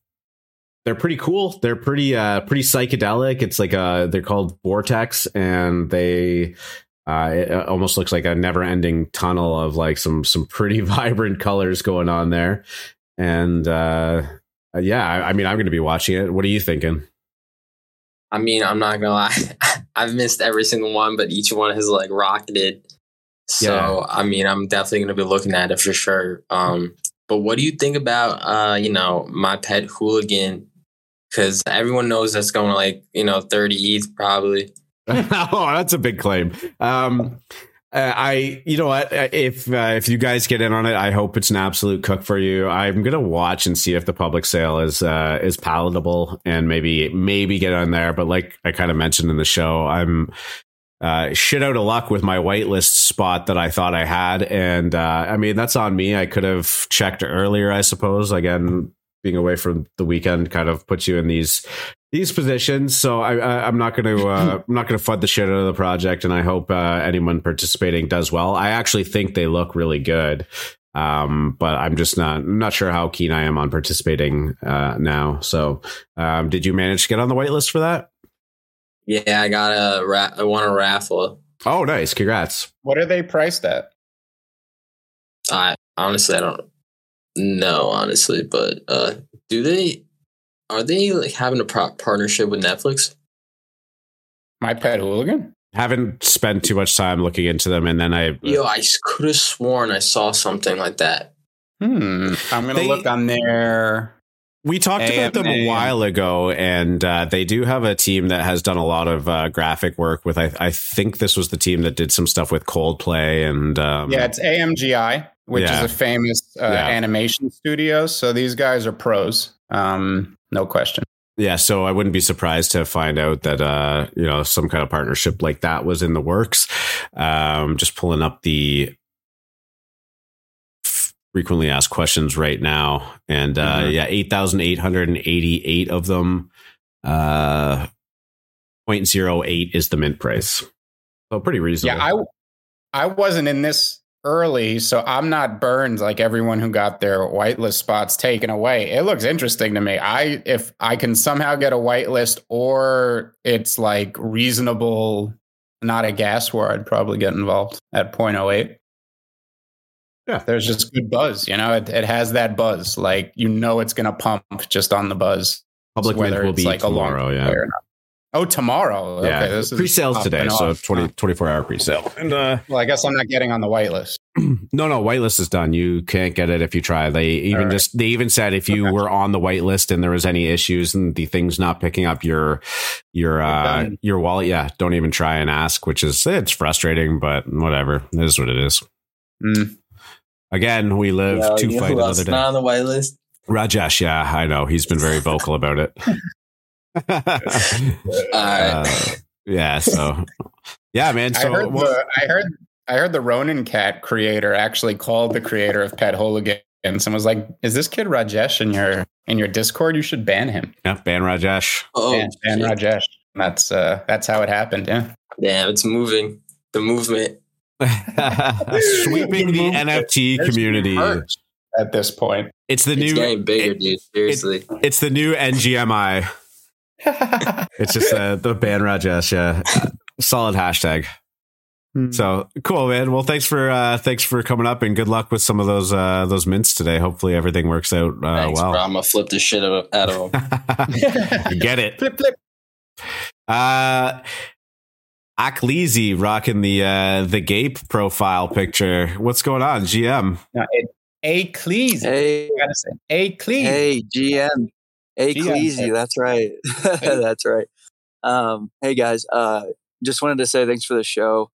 they're pretty cool. They're pretty uh, pretty psychedelic. It's like a they're called Vortex, and they uh, it almost looks like a never ending tunnel of like some some pretty vibrant colors going on there. And uh, yeah, I, I mean, I'm going to be watching it. What are you thinking? I mean, I'm not gonna lie. I've missed every single one, but each one has like rocketed. So Yeah. I mean, I'm definitely gonna be looking at it for sure. Um, but what do you think about uh, you know, my pet hooligan? Because everyone knows that's going to like, you know, 30 ETH probably. oh, that's a big claim. Um, uh, I, you know what? Uh, If uh, if you guys get in on it, I hope it's an absolute cook for you. I'm gonna watch and see if the public sale is uh, is palatable and maybe maybe get on there. But like I kind of mentioned in the show, I'm uh, shit out of luck with my whitelist spot that I thought I had, and uh, I mean that's on me. I could have checked earlier, I suppose. Again, being away from the weekend kind of puts you in these these positions. So I, I, I'm not going to uh, I'm not going to fud the shit out of the project, and I hope uh, anyone participating does well. I actually think they look really good, um, but I'm just not not sure how keen I am on participating uh, now. So, um, did you manage to get on the whitelist for that? Yeah, I got a ra- I won a raffle. Oh, nice! Congrats. What are they priced at? I honestly I don't know honestly, but uh, do they are they like having a pro- partnership with Netflix? My pet hooligan. Haven't spent too much time looking into them, and then I Yo, I could have sworn I saw something like that. Hmm. I'm gonna They- look on their. We talked about them a while ago, and uh, they do have a team that has done a lot of uh, graphic work with. I, I think this was the team that did some stuff with Coldplay and um, Yeah, it's AMGI, which Yeah. is a famous uh, Yeah. animation studio. So these guys are pros. Um, no question. yeah. So I wouldn't be surprised to find out that uh, you know some kind of partnership like that was in the works. Um, just pulling up the frequently asked questions right now, and uh, Mhm. yeah, eight thousand eight hundred and eighty-eight of them. Uh, 0.08 is the mint price. So pretty reasonable. Yeah, I I wasn't in this early, so I'm not burned like everyone who got their whitelist spots taken away. It looks interesting to me. I if I can somehow get a whitelist or it's like reasonable, not a gas war, I'd probably get involved at 0.08. Yeah. There's just good buzz, you know. It, it has that buzz, like you know it's gonna pump just on the buzz. Public mint whether will be like a long tomorrow. Yeah. Play or not. Oh, tomorrow. Yeah, Okay, this pre-sales today, so off. 20, 24 hour pre-sale. And uh, Well, I guess I'm not getting on the whitelist. no, no, whitelist is done. You can't get it if you try. They even All right. just they even said if you Okay. were on the whitelist and there was any issues and the thing's not picking up your your uh done. your wallet, yeah, don't even try and ask. Which is it's frustrating, but whatever. It is what it is. Mm. Again, we live Yo, to you know fight another day. not on the white list? Rajesh, yeah, I know he's been very vocal about it. Uh, yeah, so yeah, man. So I heard what- the I heard I heard the Ronin Cat creator actually called the creator of Pet Hooligan and was like, "Is this kid Rajesh in your in your Discord? You should ban him. yeah, ban Rajesh. Oh, ban, ban. Rajesh." That's uh that's how it happened. Yeah. damn, it's moving. The movement. Sweeping the NFT There's community. At this point, It's the It's new getting bigger, it- dude. Seriously. it's the new NGMI. it's just uh, the ban Rajesh. Uh, solid hashtag. Hmm. So cool, man. Well, thanks for uh, thanks for coming up, and good luck with some of those uh, those mints today. Hopefully, everything works out uh, thanks, well. Bro. I'm gonna flip the shit out of them. Get it? flip, flip. Uh, Akleezy rocking the uh, the Gape profile picture. What's going on, GM? No, it, Akleezy. Hey, Akleezy. Hey, GM. Akleezy. That's right. that's right. Um, hey guys, uh, just wanted to say thanks for the show.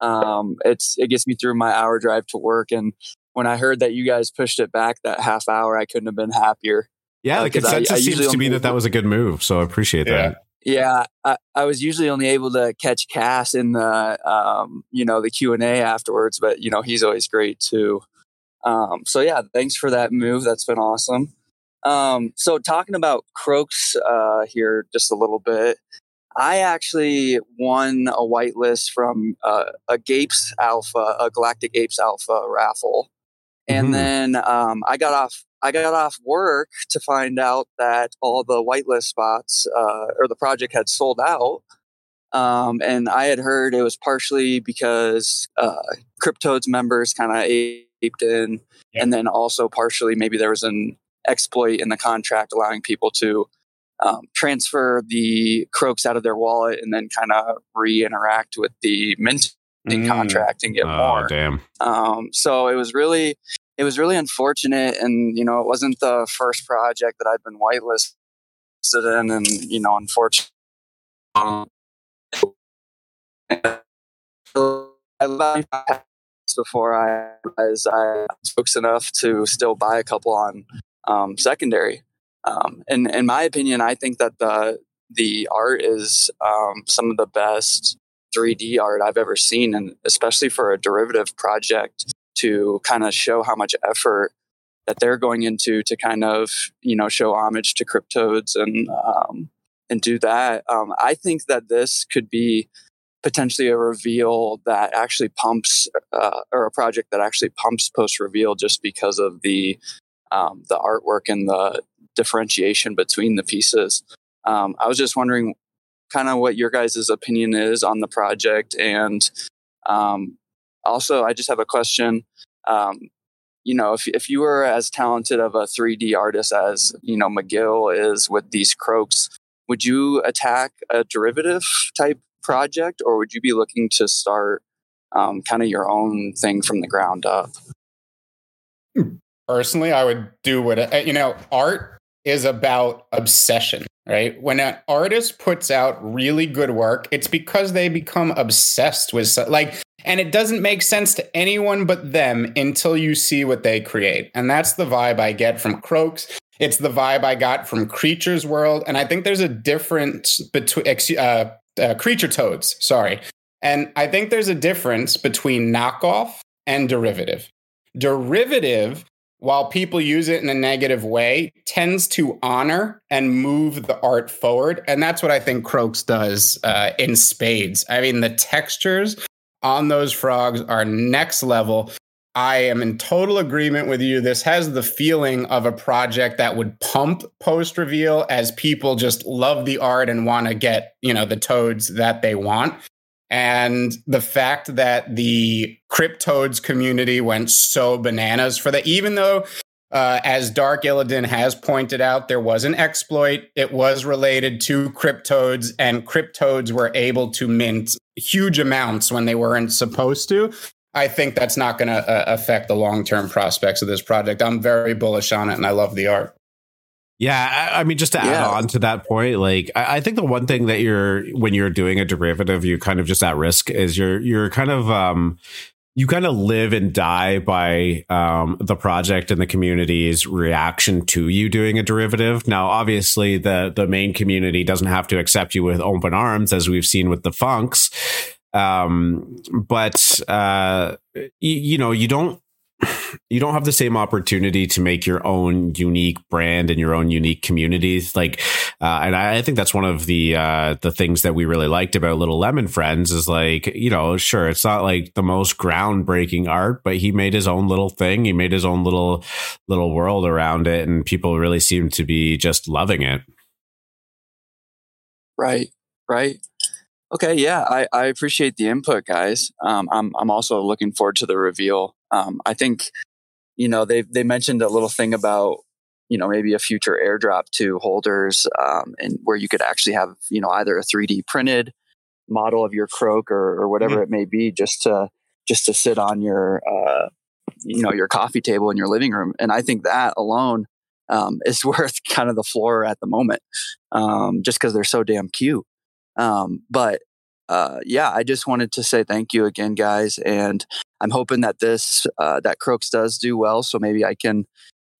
Um, it's it gets me through my hour drive to work, and when I heard that you guys pushed it back that half hour, I couldn't have been happier. Yeah, uh, the consensus I, I seems to be that that was a good move, so I appreciate yeah. that. Yeah, I, I, was usually only able to catch Cass in the um, you know the Q and A afterwards, but you know he's always great too. Um, so yeah, thanks for that move. That's been awesome. Um, so talking about Croaks uh, here just a little bit. I actually won a whitelist from uh, a Gapes Alpha, a Galactic Apes Alpha raffle, and mm-hmm. then um, I got off. I got off work to find out that all the whitelist spots uh, or the project had sold out. Um, and I had heard it was partially because uh, CrypToadz members kind of aped in, and then also partially maybe there was an exploit in the contract allowing people to um, transfer the croaks out of their wallet and then kind of re-interact with the minting mm. contract and get oh, more. Damn. Um, so it was really, it was really unfortunate, and you know, it wasn't the first project that I'd been whitelisted in, and you know, unfortunately. Um, I before I as I was enough to still buy a couple on um, secondary. Um, and in my opinion, I think that the the art is um, some of the best 3D art I've ever seen, and especially for a derivative project to kind of show how much effort that they're going into to kind of you know show homage to CrypToadz and um, and do that. Um, I think that this could be potentially a reveal that actually pumps uh, or a project that actually pumps post reveal just because of the um, the artwork and the differentiation between the pieces. Um, I was just wondering kind of what your guys' opinion is on the project. And um, also, I just have a question. Um, you know, if, if you were as talented of a 3D artist as, you know, McGill is with these croaks, would you attack a derivative type project or would you be looking to start um, kind of your own thing from the ground up? Personally, I would do what, you know, art is about obsession, right? When an artist puts out really good work, it's because they become obsessed with like and it doesn't make sense to anyone but them until you see what they create. And that's the vibe I get from Croaks. It's the vibe I got from Creatures World, and I think there's a difference between uh, uh, Creature Toads. Sorry, and I think there's a difference between knockoff and derivative. Derivative while people use it in a negative way, tends to honor and move the art forward. And that's what I think Croaks does uh, in spades. I mean, the textures on those frogs are next level. I am in total agreement with you. This has the feeling of a project that would pump post reveal as people just love the art and want to get, you know, the toads that they want. And the fact that the CrypToadz community went so bananas for that, even though, uh, as Dark Illidan has pointed out, there was an exploit. It was related to CrypToadz, and CrypToadz were able to mint huge amounts when they weren't supposed to. I think that's not going to uh, affect the long term prospects of this project. I'm very bullish on it, and I love the art. Yeah, I, I mean, just to yeah. add on to that point, like I, I, think the one thing that you're when you're doing a derivative, you're kind of just at risk is you're you're kind of um you kind of live and die by um, the project and the community's reaction to you doing a derivative. Now, obviously, the the main community doesn't have to accept you with open arms, as we've seen with the Phunks. Um, but uh, y- you know, you don't you don't have the same opportunity to make your own unique brand and your own unique communities. Like, uh, and I, think that's one of the uh, the things that we really liked about Little Lemon Friends is like, you know, sure, it's not like the most groundbreaking art, but he made his own little thing. He made his own little little world around it, and people really seem to be just loving it. Right. Right. Okay. Yeah. I, I appreciate the input, guys. Um, I'm I'm also looking forward to the reveal. Um, I think, you know, they they mentioned a little thing about you know maybe a future airdrop to holders um, and where you could actually have you know either a 3d printed model of your croak or, or whatever mm-hmm. it may be just to just to sit on your uh, you know your coffee table in your living room and i think that alone um, is worth kind of the floor at the moment um, just because they're so damn cute um, but uh, yeah i just wanted to say thank you again guys and i'm hoping that this uh, that croaks does do well so maybe i can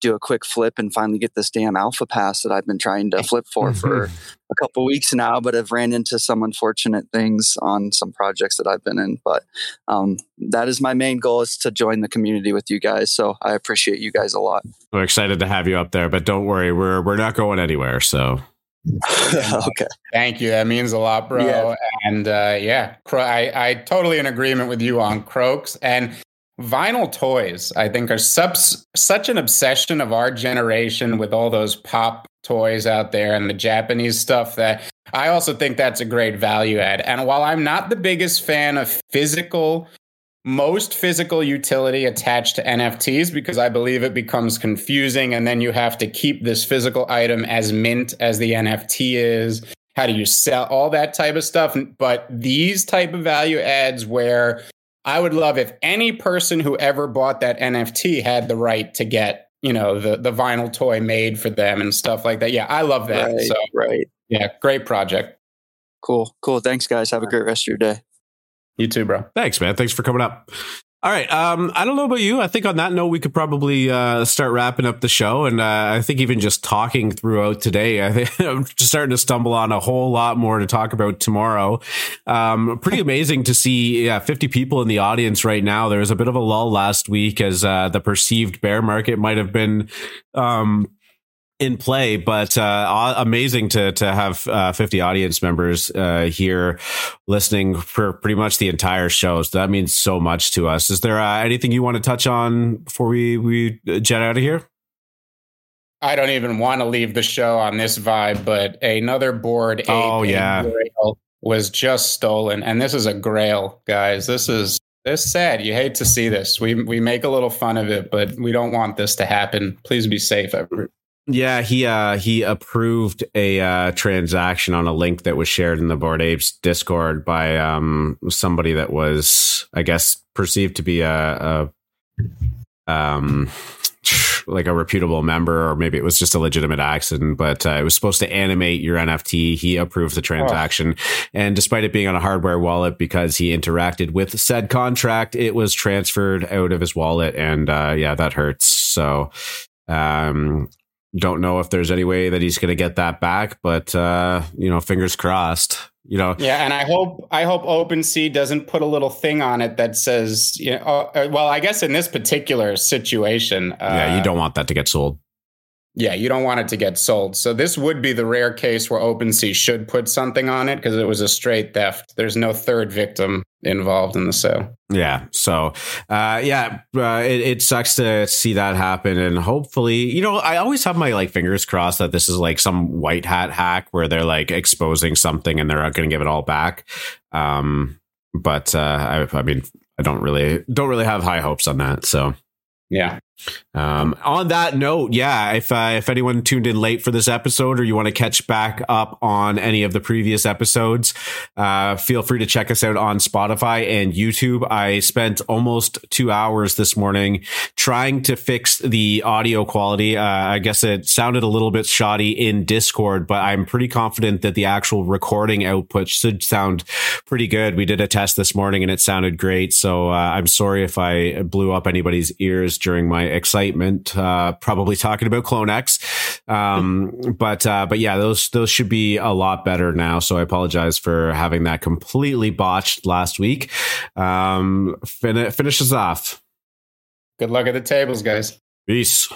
do a quick flip and finally get this damn alpha pass that I've been trying to flip for for a couple weeks now, but I've ran into some unfortunate things on some projects that I've been in. But um, that is my main goal is to join the community with you guys. So I appreciate you guys a lot. We're excited to have you up there, but don't worry, we're we're not going anywhere. So okay. Thank you. That means a lot, bro. Yeah. And uh, yeah, I, I totally in agreement with you on Croaks. And vinyl toys i think are subs- such an obsession of our generation with all those pop toys out there and the japanese stuff that i also think that's a great value add and while i'm not the biggest fan of physical most physical utility attached to nfts because i believe it becomes confusing and then you have to keep this physical item as mint as the nft is how do you sell all that type of stuff but these type of value adds where I would love if any person who ever bought that NFT had the right to get, you know, the the vinyl toy made for them and stuff like that. Yeah, I love that. Right, so right. Yeah, great project. Cool. Cool. Thanks guys. Have a great rest of your day. You too, bro. Thanks, man. Thanks for coming up. All right. Um, I don't know about you. I think on that note, we could probably uh, start wrapping up the show. And uh, I think even just talking throughout today, I think I'm just starting to stumble on a whole lot more to talk about tomorrow. Um, pretty amazing to see yeah, 50 people in the audience right now. There was a bit of a lull last week as uh, the perceived bear market might have been um, in play, but uh, amazing to to have uh, 50 audience members uh, here listening for pretty much the entire show. So that means so much to us. Is there uh, anything you want to touch on before we we jet out of here? I don't even want to leave the show on this vibe, but another Bored. Oh yeah, was just stolen, and this is a grail, guys. This is this sad. You hate to see this. We we make a little fun of it, but we don't want this to happen. Please be safe, everyone. Yeah, he uh he approved a uh transaction on a link that was shared in the Bored Apes Discord by um somebody that was I guess perceived to be a, a um like a reputable member or maybe it was just a legitimate accident but uh, it was supposed to animate your nft he approved the transaction. Oh. and despite it being on a hardware wallet because he interacted with said contract it was transferred out of his wallet and uh, yeah that hurts. So um, don't know if there's any way that he's going to get that back, but uh, you know, fingers crossed. You know, yeah, and I hope I hope OpenSea doesn't put a little thing on it that says, you know, uh, well, I guess in this particular situation, uh, yeah, you don't want that to get sold. Yeah, you don't want it to get sold. So this would be the rare case where OpenSea should put something on it because it was a straight theft. There's no third victim involved in the sale. Yeah. So, uh, yeah, uh, it, it, sucks to see that happen. And hopefully, you know, I always have my like fingers crossed that this is like some white hat hack where they're like exposing something and they're not going to give it all back. Um, but uh, I, I mean, I don't really don't really have high hopes on that. So, yeah. Um, on that note, yeah, if uh, if anyone tuned in late for this episode or you want to catch back up on any of the previous episodes, uh, feel free to check us out on Spotify and YouTube. I spent almost two hours this morning trying to fix the audio quality. Uh, I guess it sounded a little bit shoddy in Discord, but I'm pretty confident that the actual recording output should sound pretty good. We did a test this morning and it sounded great. So uh, I'm sorry if I blew up anybody's ears during my excitement, uh, probably talking about Clone X. Um, but, uh, but yeah, those, those should be a lot better now. So I apologize for having that completely botched last week. Um, fin- finishes off. Good luck at the tables, guys. Peace.